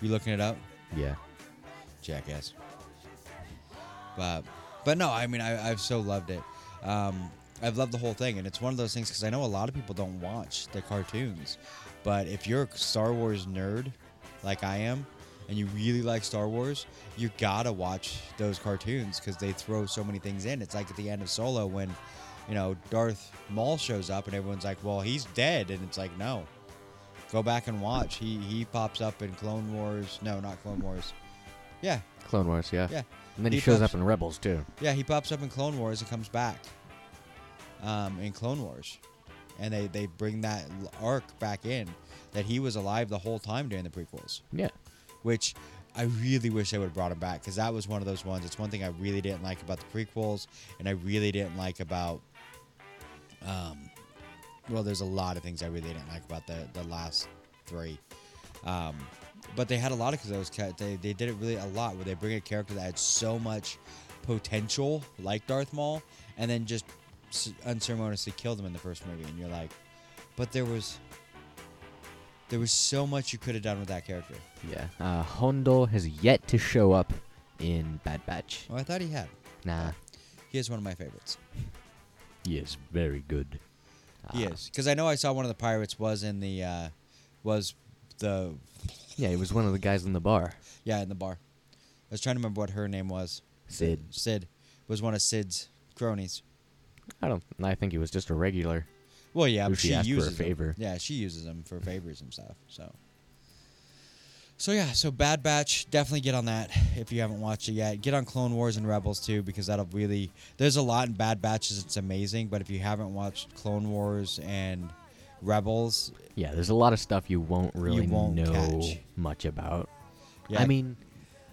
You looking it up? Yeah. jackass. But but no, I mean I, I've so loved it. Um, I've loved the whole thing, and it's one of those things because I know a lot of people don't watch the cartoons, but if you're a Star Wars nerd like I am, and you really like Star Wars, you gotta watch those cartoons because they throw so many things in. It's like at the end of Solo when, you know, Darth Maul shows up and everyone's like, "Well, he's dead," and it's like, no, go back and watch. He he pops up in Clone Wars. No, not Clone Wars. Yeah, Clone Wars, yeah. yeah. And then he, He shows pops- up in Rebels too. Yeah, he pops up in Clone Wars and comes back um, in Clone Wars, and they they bring that arc back in that he was alive the whole time during the prequels, Yeah. which I really wish they would have brought him back because that was one of those ones. It's one thing I really didn't like about the prequels, and I really didn't like about. Um, well, there's a lot of things I really didn't like about the the last three. Um, but they had a lot of those. They they did it really a lot where they bring a character that had so much potential, like Darth Maul, and then just unceremoniously killed him in the first movie, and you're like, but there was there was so much you could have done with that character. Yeah. Uh, Hondo has yet to show up in Bad Batch. Oh, I thought he had. Nah. He is one of my favorites. He is very good. He Uh, is because I know I saw one of the pirates was in the uh, was the Yeah, he was one of the guys in the bar. yeah in the bar. I was trying to remember what her name was. Cid. Cid was one of Cid's cronies. I don't. I think he was just a regular. Well, yeah, but she she asked for a uses favor. Yeah, she uses them for favors and stuff. So, so yeah, so Bad Batch, definitely get on that if you haven't watched it yet. Get on Clone Wars and Rebels too, because that'll really. There's a lot in Bad Batches. It's amazing, but if you haven't watched Clone Wars and Rebels. Yeah, there's a lot of stuff you won't really won't know catch. much about. Yeah, I mean,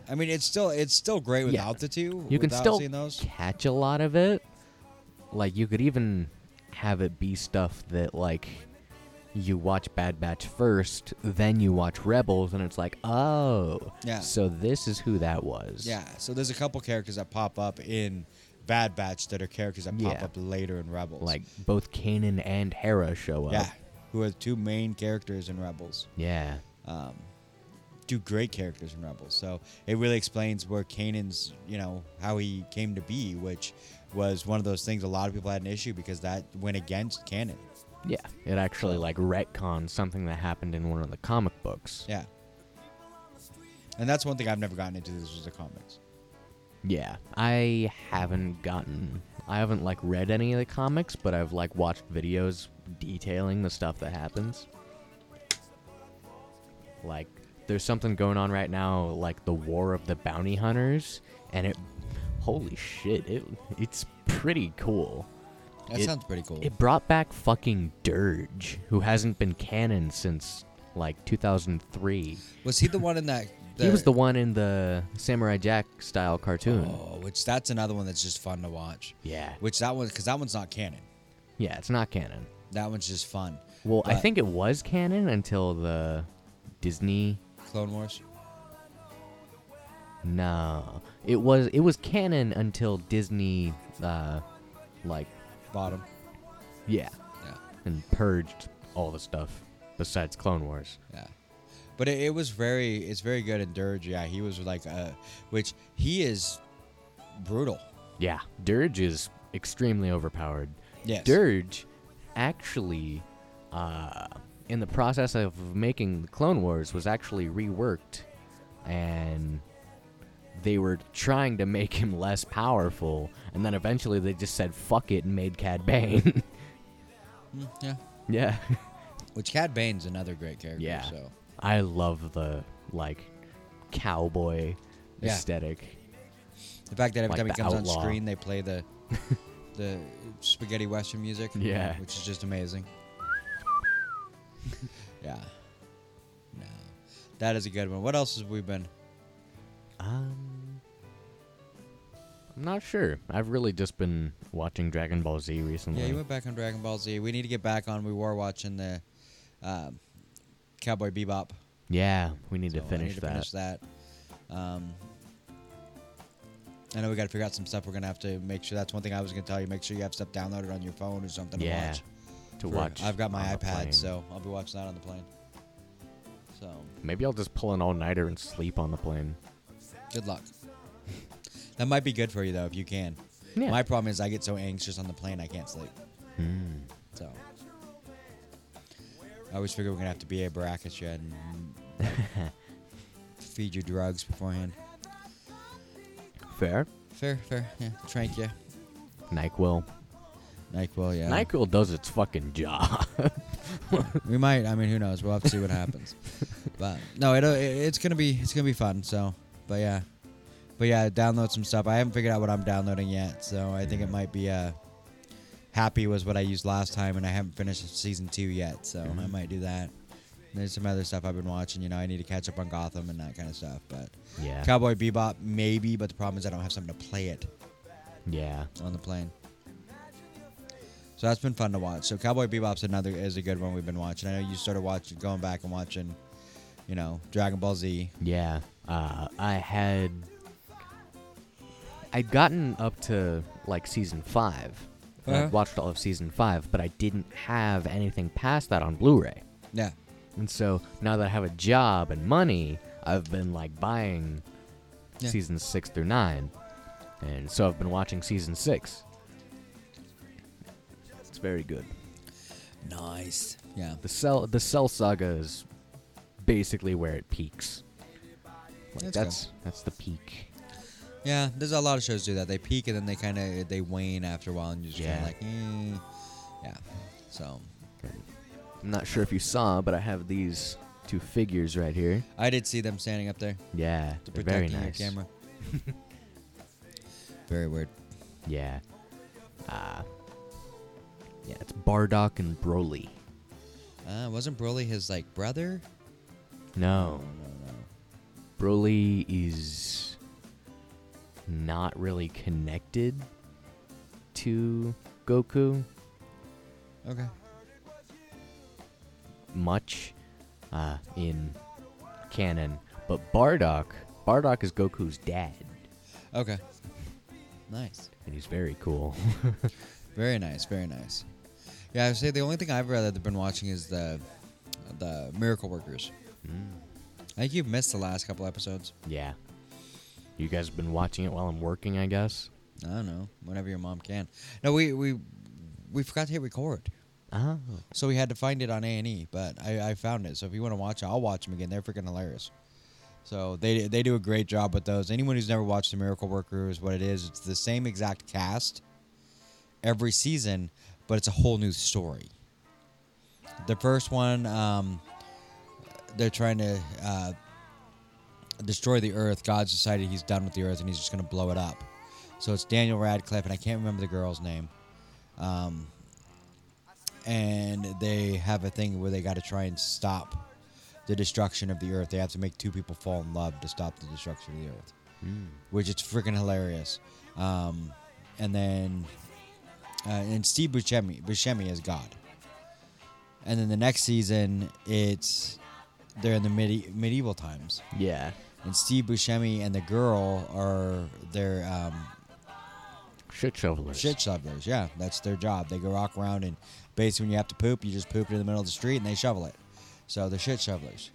I mean, it's still it's still great Yeah. without the two. you can still those. catch a lot of it. Like you could even have it be stuff that like you watch Bad Batch first, then you watch Rebels, and it's like, oh, Yeah. So this is who that was. Yeah, so there's a couple characters that pop up in Bad Batch that are characters that pop Yeah. up later in Rebels. Like both Kanan and Hera show up. yeah, who are two main characters in Rebels. Yeah. Um, two great characters in Rebels. So it really explains where Kanan's, you know, how he came to be, which was one of those things a lot of people had an issue because that went against canon. Yeah. It actually like retcons something that happened in one of the comic books. Yeah. And that's one thing I've never gotten into. This was the comics. Yeah, I haven't gotten I haven't like read any of the comics, but I've like watched videos detailing the stuff that happens. Like there's something going on right now like the War of the Bounty Hunters and it holy shit, it it's pretty cool. That It- sounds pretty cool. It brought back fucking Durge, who hasn't been canon since like 2003. was he the one in that? he was the one in the Samurai Jack style cartoon. Oh, which that's another one that's just fun to watch. Yeah. Which that one, because that one's not canon. Yeah, it's not canon. That one's just fun. Well, I think it was canon until the Disney. Clone Wars. No, it was it was canon until Disney, uh, like Bottom. yeah, Yeah. and purged all the stuff besides Clone Wars. Yeah. But it, it was very, it's very good in Durge. Yeah, he was like, uh, which he is brutal. Yeah, Durge is extremely overpowered. Yes. Durge actually, uh, in the process of making the Clone Wars, was actually reworked, and they were trying to make him less powerful, and then eventually they just said "fuck it" and made Cad Bane. Mm, yeah. yeah, Which Cad Bane's another great character. Yeah. So I love the like cowboy Yeah. aesthetic. the fact that every Like time he comes outlaw. on screen, they play the the spaghetti western music. Yeah. Which is just amazing. yeah. No. That is a good one. What else have we been? Um, I'm not sure. I've really just been watching Dragon Ball Z recently. Yeah, you went back on Dragon Ball Z. We need to get back on. We were watching the um, Cowboy Bebop. Yeah, we need So to finish need to that. finish that. Um, I know we got to figure out some stuff. We're gonna have to make sure. That's one thing I was gonna tell you. Make sure you have stuff downloaded on your phone or something Yeah, to watch. to For- watch. I've got my iPad, so I'll be watching that on the plane. So maybe I'll just pull an all nighter and sleep on the plane. Good luck. that might be good for you though, if you can. Yeah. My problem is I get so anxious on the plane I can't sleep. Hmm. So I always figure we're gonna have to be a bracket and feed you drugs beforehand. Fair. Fair, fair. Yeah, trank you. Nyquil. Nyquil, yeah. Nyquil does its fucking job. We might. I mean, who knows? We'll have to see what happens. but no, it'll, it, it's gonna be it's gonna be fun. So, but yeah, but yeah, download some stuff. I haven't figured out what I'm downloading yet, so I think it might be uh, Happy was what I used last time, and I haven't finished season two yet, so I Mhm. might do that. There's some other stuff I've been watching. You know, I need to catch up on Gotham and that kind of stuff. But yeah. Cowboy Bebop, maybe. But the problem is I don't have something to play it yeah. on the plane. So that's been fun to watch. So Cowboy Bebop's another is a good one we've been watching. I know you started watching, going back and watching, you know, Dragon Ball Z. Yeah. Uh, I had. I'd gotten up to like season 5 and Uh-huh. I'd watched all of season five, but I didn't have anything past that on Blu-ray. Yeah, And so now that I have a job and money, I've been like buying Yeah. seasons six through nine, and so I've been watching season six. It's very good. nice. Yeah, The cell the Cell Saga is basically where it peaks. Like, That's that's that's the peak. yeah. There's a lot of shows do that. They peak and then they kind of they wane after a while, and you're just kind Yeah. of like, eh. yeah. So I'm not sure if you saw, but I have these two figures right here. I did see them standing up there Yeah, to protect very your nice. camera. very weird. Yeah. Uh, yeah, it's Bardock and Broly. Uh, wasn't Broly his like brother? No, no, no. Broly is not really connected to Goku Okay. much uh, in canon, but Bardock, Bardock is Goku's dad, Okay. Nice. and he's very cool. Very nice. Very nice. Yeah, I would say the only thing I've rather been watching is the the Miracle Workers. Mm, I think you've missed the last couple episodes. yeah. You guys have been watching it while I'm working, I guess. I don't know. Whenever your mom can. No, we we we forgot to hit record, Oh, so we had to find it on A and E. But I, I found it. So if you want to watch it, I'll watch them again. They're freaking hilarious. So they they do a great job with those. Anyone who's never watched the Miracle Workers, what it is, it's the same exact cast every season, but it's a whole new story. The first one, um, they're trying to uh, destroy the Earth. God's decided he's done with the Earth and he's just going to blow it up. So it's Daniel Radcliffe, and I can't remember the girl's name. Um, and they have a thing where they got to try and stop the destruction of the Earth. They have to make two people fall in love to stop the destruction of the Earth mm. which is freaking hilarious. Um, and then uh, and Steve Buscemi, Buscemi as God. And then the next season, it's they're in the medieval times, yeah. and Steve Buscemi and the girl are they're um, Shit shovelers. shit shovelers. Yeah, that's their job. They go walk around and basically when you have to poop, you just poop it in the middle of the street and they shovel it. So they're shit shovelers.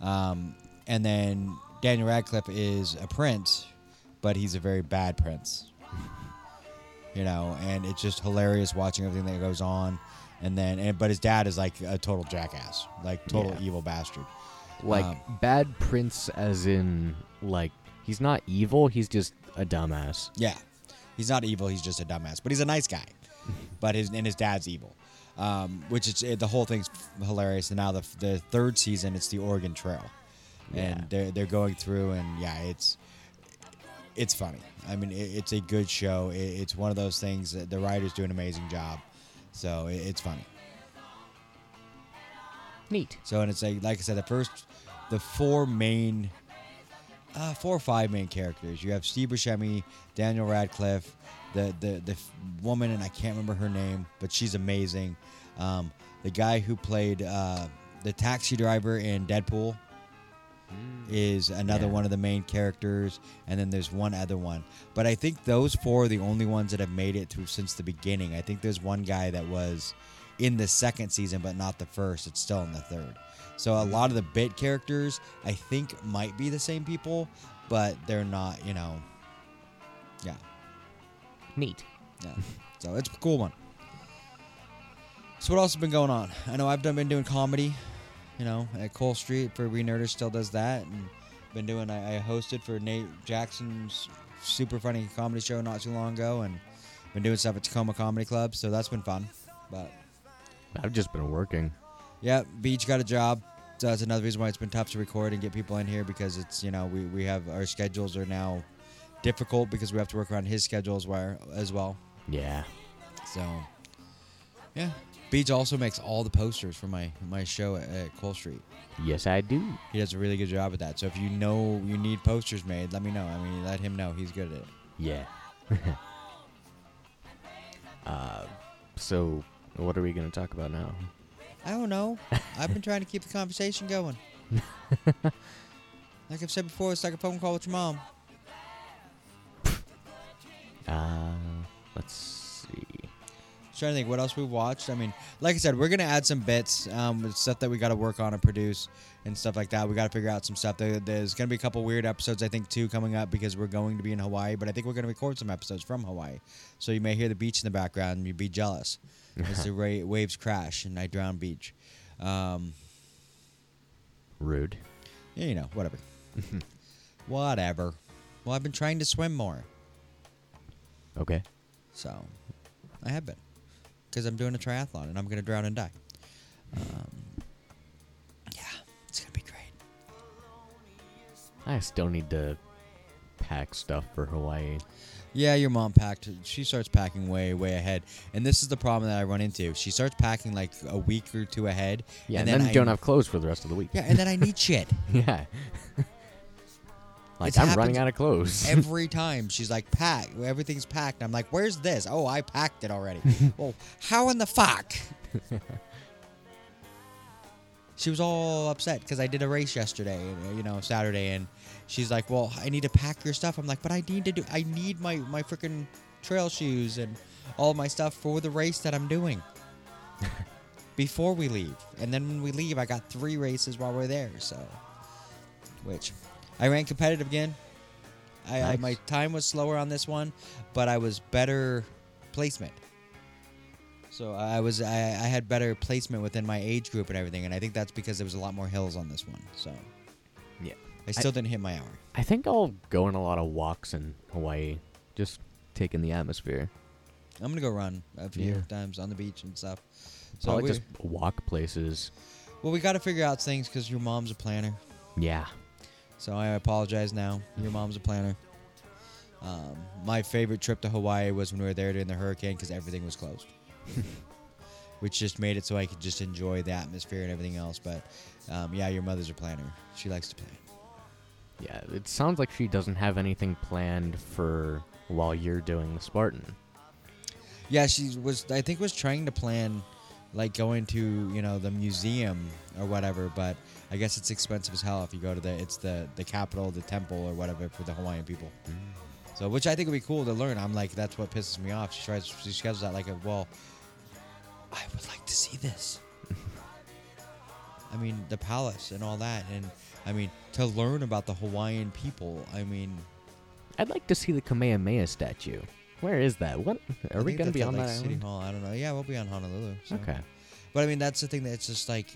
Um, and then Daniel Radcliffe is a prince, but he's a very bad prince. You know, and it's just hilarious watching everything that goes on. And then, and, but his dad is like a total jackass, like total Yeah. evil bastard. Like Um, bad prince, as in like he's not evil. He's just a dumbass. Yeah, he's not evil. He's just a dumbass, but he's a nice guy. but his and his dad's evil, um, which is it, the whole thing's hilarious. And now the the third season, it's the Oregon Trail, Yeah. and they're they're going through, and yeah, it's it's funny. I mean, it, it's a good show. It, it's one of those things that the writers do an amazing job, so it, it's funny. Neat. So and it's like like I said, the first, the four main, uh, four or five main characters. You have Steve Buscemi, Daniel Radcliffe, the the the f- woman, and I can't remember her name, but she's amazing. Um, the guy who played uh, the taxi driver in Deadpool is another Yeah. one of the main characters, and then there's one other one. But I think those four are the only ones that have made it through since the beginning. I think there's one guy that was in the second season, but not the first. It's still in the third. So a lot of the bit characters, I think, might be the same people, but they're not. You know, yeah, Neat. yeah. so it's a cool one. So what else has been going on? I know I've done been doing comedy, you know, at Cole Street for We Nerders still does that, and been doing. I, I hosted for Nate Jackson's super funny comedy show not too long ago, and been doing stuff at Tacoma Comedy Club, so that's been fun. But I've just been working. yeah, Beach got a job. So that's another reason why it's been tough to record and get people in here because it's you know we, we have our schedules are now difficult because we have to work around his schedule as well as well. Yeah. So, yeah. Beach also makes all the posters for my my show at, at Cole Street. Yes, I do. He does a really good job at that. So if you know you need posters made, let me know. I mean, let him know. He's good at it. Yeah. uh, so what are we gonna talk about now? I don't know. I've been trying to keep the conversation going. like I've said before, it's like a phone call with your mom. Uh, let's see. Just trying to think what else we watched. I mean, like I said, we're gonna add some bits, um, with stuff that we got to work on and produce and stuff like that. We got to figure out some stuff. There, there's gonna be a couple weird episodes, I think, too, coming up because we're going to be in Hawaii. But I think we're gonna record some episodes from Hawaii, so you may hear the beach in the background and you'd be jealous as the ra- waves crash and I drown beach. Um, Rude. yeah, you know, whatever, whatever. Well, I've been trying to swim more, Okay. so I have been because I'm doing a triathlon and I'm gonna drown and die. Um, yeah, it's gonna be great. I still need to pack stuff for Hawaii. Yeah, your mom packed. She starts packing way, way ahead, and this is the problem that I run into. She starts packing like a week or two ahead. Yeah, and and, then, I, you don't have clothes for the rest of the week. Yeah, and then I need shit Yeah. like It's I'm running out of clothes. every time. She's like, "Pack, everything's packed." I'm like, "Where's this?" Oh, I packed it already. well, how in the fuck? she was all upset because I did a race yesterday, you know, Saturday, and she's like, "Well, I need to pack your stuff." I'm like, "But I need to do. I need my my freaking trail shoes and all my stuff for the race that I'm doing." Before we leave, and then when we leave, I got three races while we're there. So, which I ran competitive again. I, I my time was slower on this one, but I was better placement. So I was I, I had better placement within my age group and everything, and I think that's because there was a lot more hills on this one. So. I still didn't hit my hour. I think I'll go on a lot of walks in Hawaii, just taking the atmosphere. I'm gonna go run a few Yeah. times on the beach and stuff. So we, just walk places. well, we got to figure out things because your mom's a planner. Yeah. So I apologize now. Your mom's a planner. Um, my favorite trip to Hawaii was when we were there during the hurricane because everything was closed, which just made it so I could just enjoy the atmosphere and everything else. But um, yeah, your mother's a planner. She likes to plan. Yeah. It sounds like she doesn't have anything planned for while you're doing the Spartan. Yeah, she was. I think was trying to plan, like going to you know the museum or whatever. But I guess it's expensive as hell if you go to the it's the the capital, the temple or whatever for the Hawaiian people. Mm. So which I think would be cool to learn. I'm like that's what pisses me off. She tries she schedules that like a well. I would like to see this. I mean the palace and all that, and I mean to learn about the Hawaiian people. I mean, I'd like to see the Kamehameha statue. Where is that? What are I we gonna be on like that City island? Hall? I don't know. Yeah, we'll be on Honolulu. so. Okay. But I mean, that's the thing that it's just like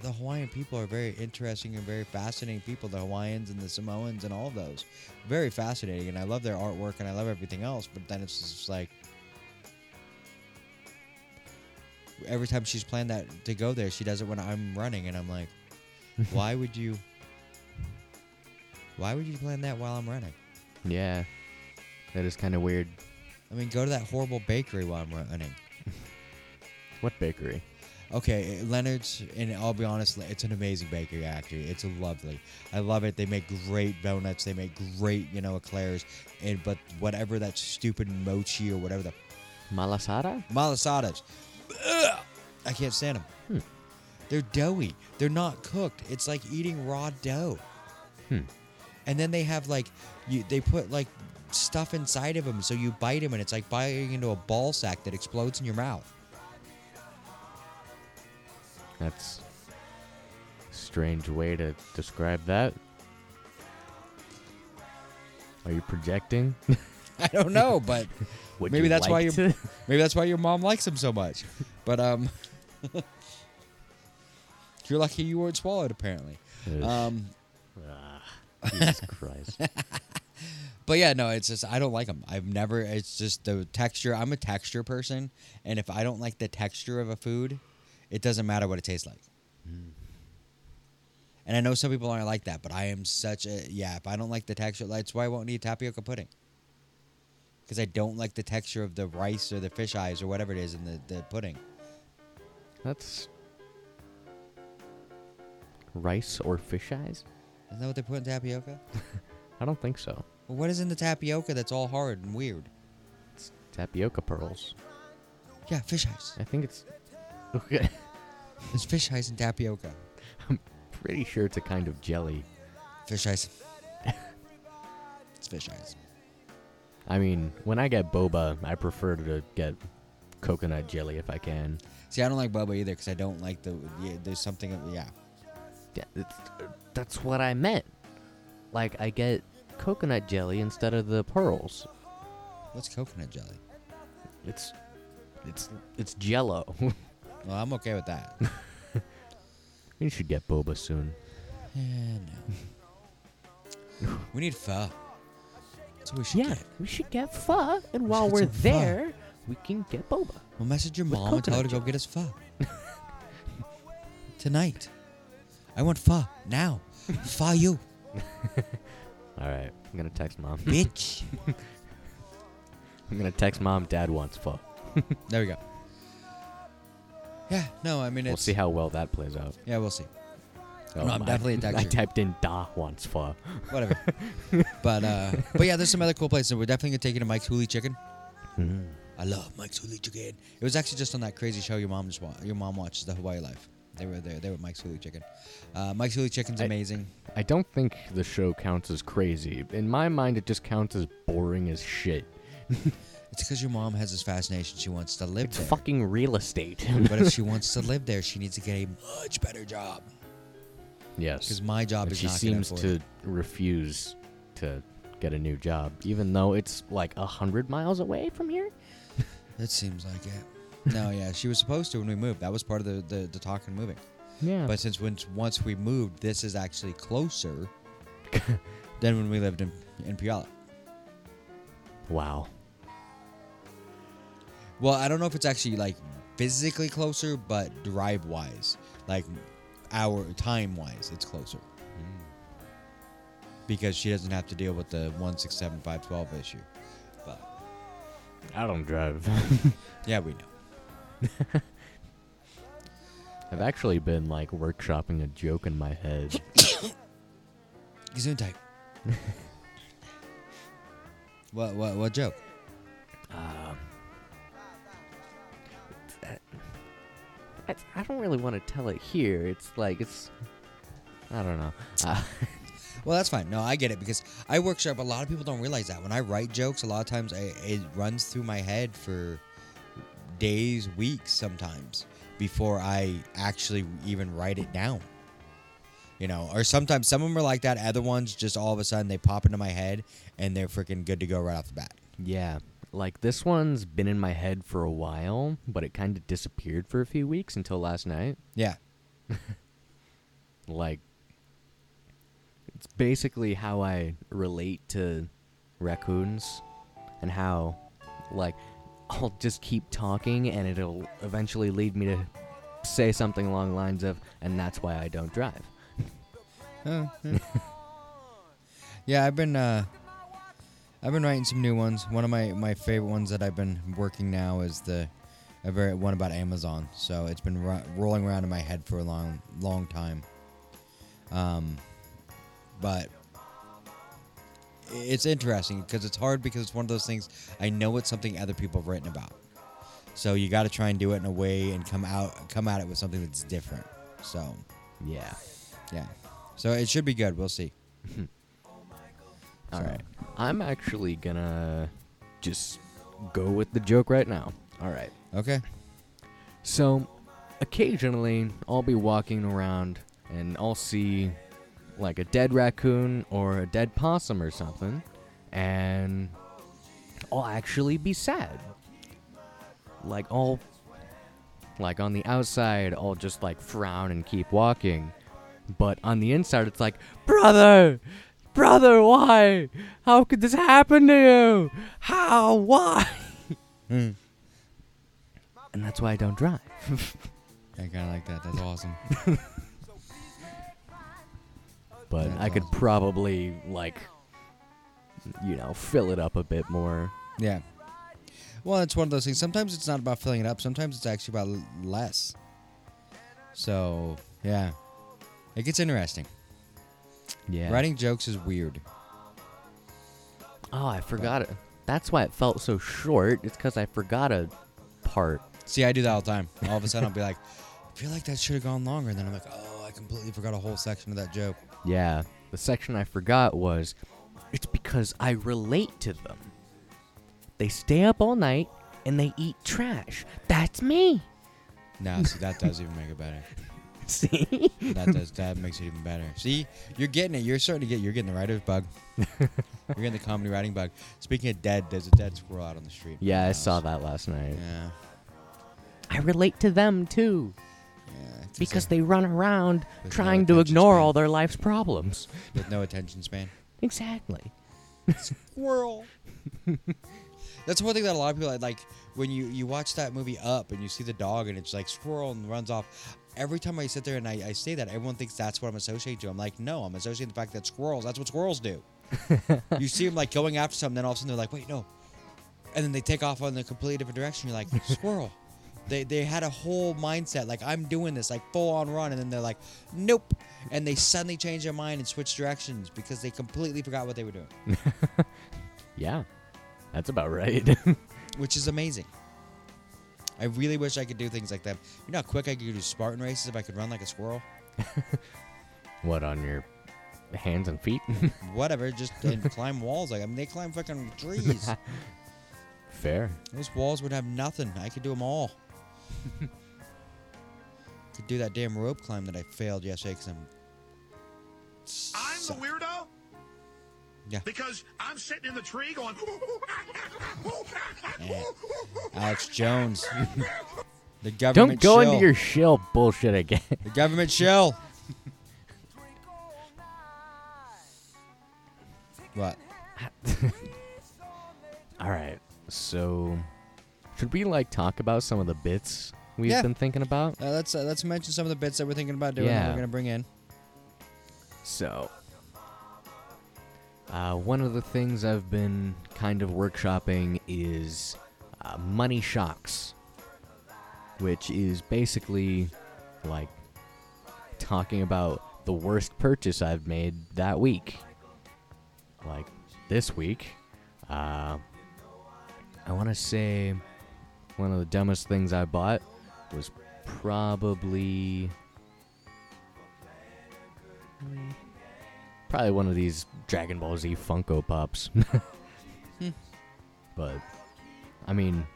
the Hawaiian people are very interesting and very fascinating people. The Hawaiians and the Samoans and all of those, very fascinating. And I love their artwork and I love everything else. But then it's just like every time she's planned that to go there, she does it when I'm running, and I'm like, why would you? Why would you plan that while I'm running? Yeah. That is kind of weird. I mean, go to that horrible bakery while I'm running. What bakery? Okay, eh, Leonard's, and I'll be honest, it's an amazing bakery. Actually, it's lovely. I love it. They make great donuts. They make great, you know, eclairs. And but whatever that stupid mochi or whatever the Malasada? malasadas, ugh, I can't stand them. They're doughy. They're not cooked. It's like eating raw dough. Hmm. And then they have like, you, they put like stuff inside of them, so you bite them, and it's like biting into a ball sack that explodes in your mouth. That's strange way to describe that. Are you projecting? I don't know, but Maybe that's why like you're- to? Maybe that's why your mom likes him so much. But um, you're lucky you weren't swallowed. Apparently. Um, Ah, Jesus Christ. but yeah, no, it's just I don't like them. I've never. It's just the texture. I'm a texture person, and if I don't like the texture of a food, it doesn't matter what it tastes like. And I know some people aren't like that, but I am such a yeah. If I don't like the texture, that's why I won't eat tapioca pudding. Because I don't like the texture of the rice or the fish eyes or whatever it is in the, the pudding. That's rice or fish eyes? Isn't that what they put in tapioca? I don't think so. Well, what is in the tapioca that's all hard and weird? It's tapioca pearls. Yeah, fish eyes. I think it's okay. There's fish eyes in tapioca. I'm pretty sure it's a kind of jelly. Fish eyes. it's fish eyes. I mean, when I get boba, I prefer to get coconut jelly if I can. See, I don't like boba either because I don't like the. Yeah, there's something. Yeah. That's what I meant. Like I get coconut jelly instead of the pearls. What's coconut jelly? It's it's it's jello. Well, I'm okay with that. you should get boba soon. yeah, no. we need pho. That's what we should Yeah, get. we should get pho, and We while we're some pho. there, we can get boba. We'll message your mom and tell her to go get us pho. Tonight. I want pho. Now. pho you. All right, I'm gonna text mom. Bitch. I'm gonna text mom. Dad wants pho. there we go. Yeah, no, I mean We'll it's see how well that plays out. yeah, we'll see. Oh, No, I'm my- definitely a I texter. typed in da wants pho. Whatever. but uh, but yeah, there's some other cool places. We're definitely gonna take you to Mike's Huli Chicken. Mm. I love Mike's Huli Chicken. It was actually just on that crazy show your mom just wa- your mom watches, the Hawaii Life. They were there. They were Mike's Huli Chicken. Uh, Mike's Huli Chicken's I- amazing. I don't think the show counts as crazy. In my mind, it just counts as boring as shit. It's because your mom has this fascination. She wants to live It's there. fucking real estate. but if she wants to live there, she needs to get a much better job. yes. Because my job But is she not seems to afford refuse to get a new job, even though it's like a hundred miles away from here. It. it seems like it. No, yeah, she was supposed to when we moved. That was part of the the, the talk and moving. Yeah. But since once once we moved, this is actually closer than when we lived in in Puyallup. wow. Well, I don't know if it's actually like physically closer, but drive wise, like hour time wise, it's closer. Hmm. Because she doesn't have to deal with the one six seven five twelve issue. But I don't drive. yeah, we know. I've actually been like workshopping a joke in my head. Gesundheit. what what what joke? um, I, I don't really want to tell it here. It's like it's. I don't know. Uh, Well, that's fine. No, I get it because I workshop. A lot of people don't realize that when I write jokes, a lot of times I, it runs through my head for days, weeks, sometimes before I actually even write it down. You know, or sometimes some of them are like that. Other ones just all of a sudden they pop into my head and they're freaking good to go right off the bat. yeah, like this one's been in my head for a while, but it kind of disappeared for a few weeks until last night. Yeah. like it's basically how I relate to raccoons and how like I'll just keep talking and it'll eventually lead me to say something along the lines of and that's why I don't drive. Yeah. yeah, I've been uh, I've been writing some new ones. One of my, my favorite ones that I've been working now is the a very one about Amazon. So it's been ro- rolling around in my head for a long long time. Um, but it's interesting because it's hard because it's one of those things I know it's something other people have written about. So you got to try and do it in a way and come out come at it with something that's different. So Yeah. yeah. So it should be good. We'll see. Mm-hmm. All So- right. I'm actually gonna just go with the joke right now. All right. Okay. So, occasionally, I'll be walking around and I'll see like a dead raccoon or a dead possum or something, and I'll actually be sad. Like, I'll, like, on the outside, I'll just like frown and keep walking, but on the inside, it's like, brother! Brother, why? How could this happen to you? How? Why? Hmm. And that's why I don't drive. I kind of like that. That's awesome. but That's I could awesome. probably like you know fill it up a bit more. yeah. Well, it's one of those things. Sometimes it's not about filling it up. Sometimes it's actually about l- less. So yeah, it gets interesting. Yeah. Writing jokes is weird. Oh, I forgot it. That's why it felt so short. It's because I forgot a part. See, I do that all the time. All of a sudden, I'll be like, I feel like that should have gone longer. And then I'm like, oh, I completely forgot a whole section of that joke. Yeah. The section I forgot was it's because I relate to them. They stay up all night and they eat trash. That's me. No, see, that does even make it better. See? That does that makes it even better. See, you're getting it. You're starting to get. You're getting the writer's bug. you're getting the comedy writing bug. Speaking of dead, there's a dead squirrel out on the street. yeah, I saw that last night. Yeah, I relate to them too because a- they run around With no trying to attention ignore span. all their life's problems. with no attention span. Exactly. Squirrel. That's one thing that a lot of people like when you you watch that movie Up and you see the dog and it's like squirrel and runs off. Every time I sit there and I, I say that, everyone thinks that's what I'm associating to. I'm like, no, I'm associating the fact that squirrels. That's what squirrels do. you see them like going after something, then all of a sudden they're like, "Wait, no," and then they take off on a completely different direction. You're like, "Squirrel." They they had a whole mindset like I'm doing this like full on run, and then they're like, "Nope," and they suddenly change their mind and switch directions because they completely forgot what they were doing, Yeah, that's about right. which is amazing. I really wish I could do things like that. You know how quick I could do Spartan races if I could run like a squirrel. what on your hands and feet? Whatever, just and climb walls. Like I mean, they climb fucking trees. Fair. Those walls would have nothing. I could do them all. could do that damn rope climb that I failed yesterday because I'm. I'm so- the weirdo Yeah. because I'm sitting in the tree going. Alex Jones. the government. Don't go shill. into your shill bullshit again. The government shill. what? All right. So, should we like talk about some of the bits we've Yeah. been thinking about? Uh, let's uh, let's mention some of the bits that we're thinking about doing. That Yeah. we're gonna bring in. So, uh, one of the things I've been kind of workshopping is uh, money shocks, which is basically like talking about the worst purchase I've made that week. Like this week, uh, I want to say one of the dumbest things I bought was probably Probably one of these Dragon Ball Z Funko Pops. But, I mean,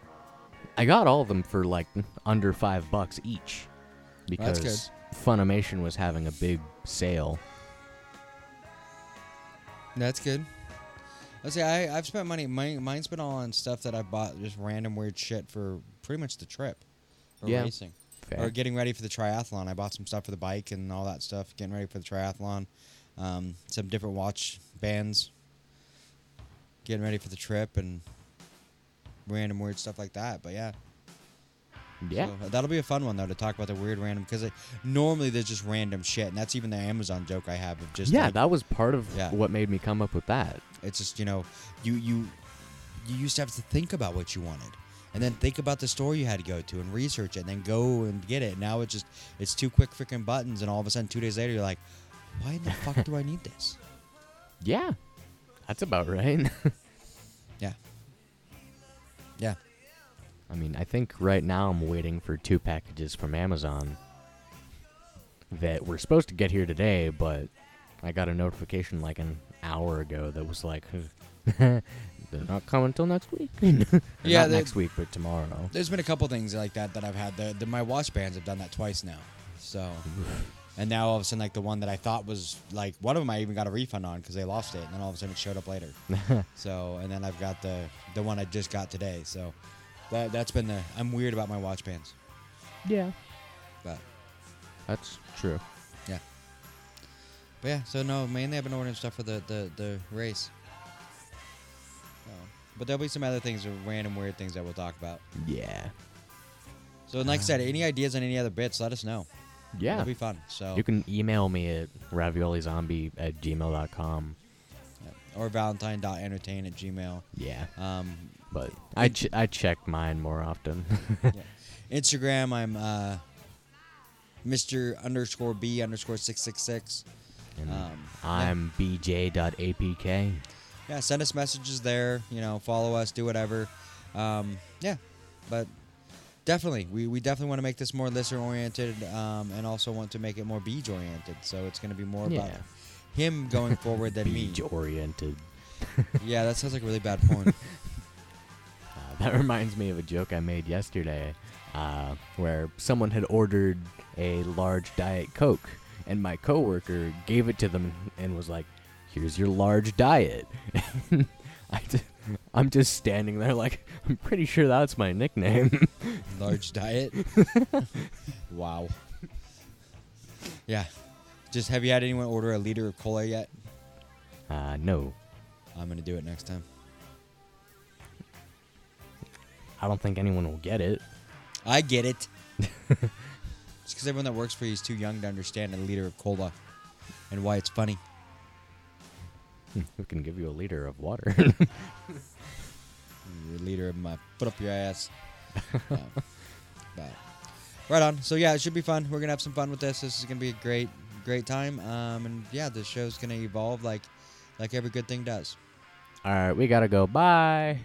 I got all of them for like under five bucks each. Because Funimation was having a big sale. That's good. Let's see. I I've spent money. Mine, mine's been all on stuff that I bought, just random weird shit for pretty much the trip, or Yeah. racing, Fair. or getting ready for the triathlon. I bought some stuff for the bike and all that stuff. Getting ready for the triathlon. Um, some different watch bands. Getting ready for the trip and random weird stuff like that. But yeah, yeah. so uh, that'll be a fun one though to talk about the weird random because normally there's just random shit, and that's even the Amazon joke I have of just yeah, like, that was part of Yeah. what made me come up with that. It's just you know, you you you used to have to think about what you wanted, and then think about the store you had to go to and research it, and then go and get it. Now it's just it's two quick freaking buttons, and all of a sudden two days later you're like, why in the fuck do I need this? Yeah. That's about right. Yeah. Yeah. I mean, I think right now I'm waiting for two packages from Amazon that were supposed to get here today, but I got a notification like an hour ago that was like, they're not coming until next week. Yeah, not next week, but tomorrow. There's been a couple things like that that I've had. The, the my watch bands have done that twice now. So, and now all of a sudden, like the one that I thought was like one of them, I even got a refund on because they lost it, and then all of a sudden it showed up later. so, and then I've got the the one I just got today. So, that that's been the I'm weird about my watch bands, yeah, but that's true. yeah. But yeah, so no, mainly I've been ordering stuff for the the the race. So, but there'll be some other things, random weird things that we'll talk about. Yeah, So, like I said, any ideas on any other bits, let us know. yeah. It'll be fun. So You can email me at raviolizombie at gmail.com. Yeah. Or valentine.entertain at gmail. Yeah, Um, but I ch- I check mine more often. yeah. Instagram, I'm uh, Mr. underscore B underscore 666. and Um, I'm bj.apk. Yeah, send us messages there. You know, follow us, do whatever. Um, yeah, but definitely, we, we definitely want to make this more listener oriented um, and also want to make it more beach oriented. So it's going to be more about him going forward than me. Beach oriented. Yeah, that sounds like a really bad porn. That reminds me of a joke I made yesterday, uh, where someone had ordered a large diet coke, and my coworker gave it to them and was like, "Here's your large diet." I I'm just standing there like I'm pretty sure that's my nickname. Large diet. wow. Yeah. Just have you had anyone order a liter of cola yet? uh, no, I'm gonna do it next time. I don't think anyone will get it. I get it. It's because everyone that works for you is too young to understand a liter of cola and why it's funny. we can give you a liter of water. Your leader of my foot up your ass. No. But right on. So yeah, it should be fun. We're gonna have some fun with this. This is gonna be a great, great time. Um, and yeah, the show's gonna evolve like, like every good thing does. All right, we gotta go. Bye.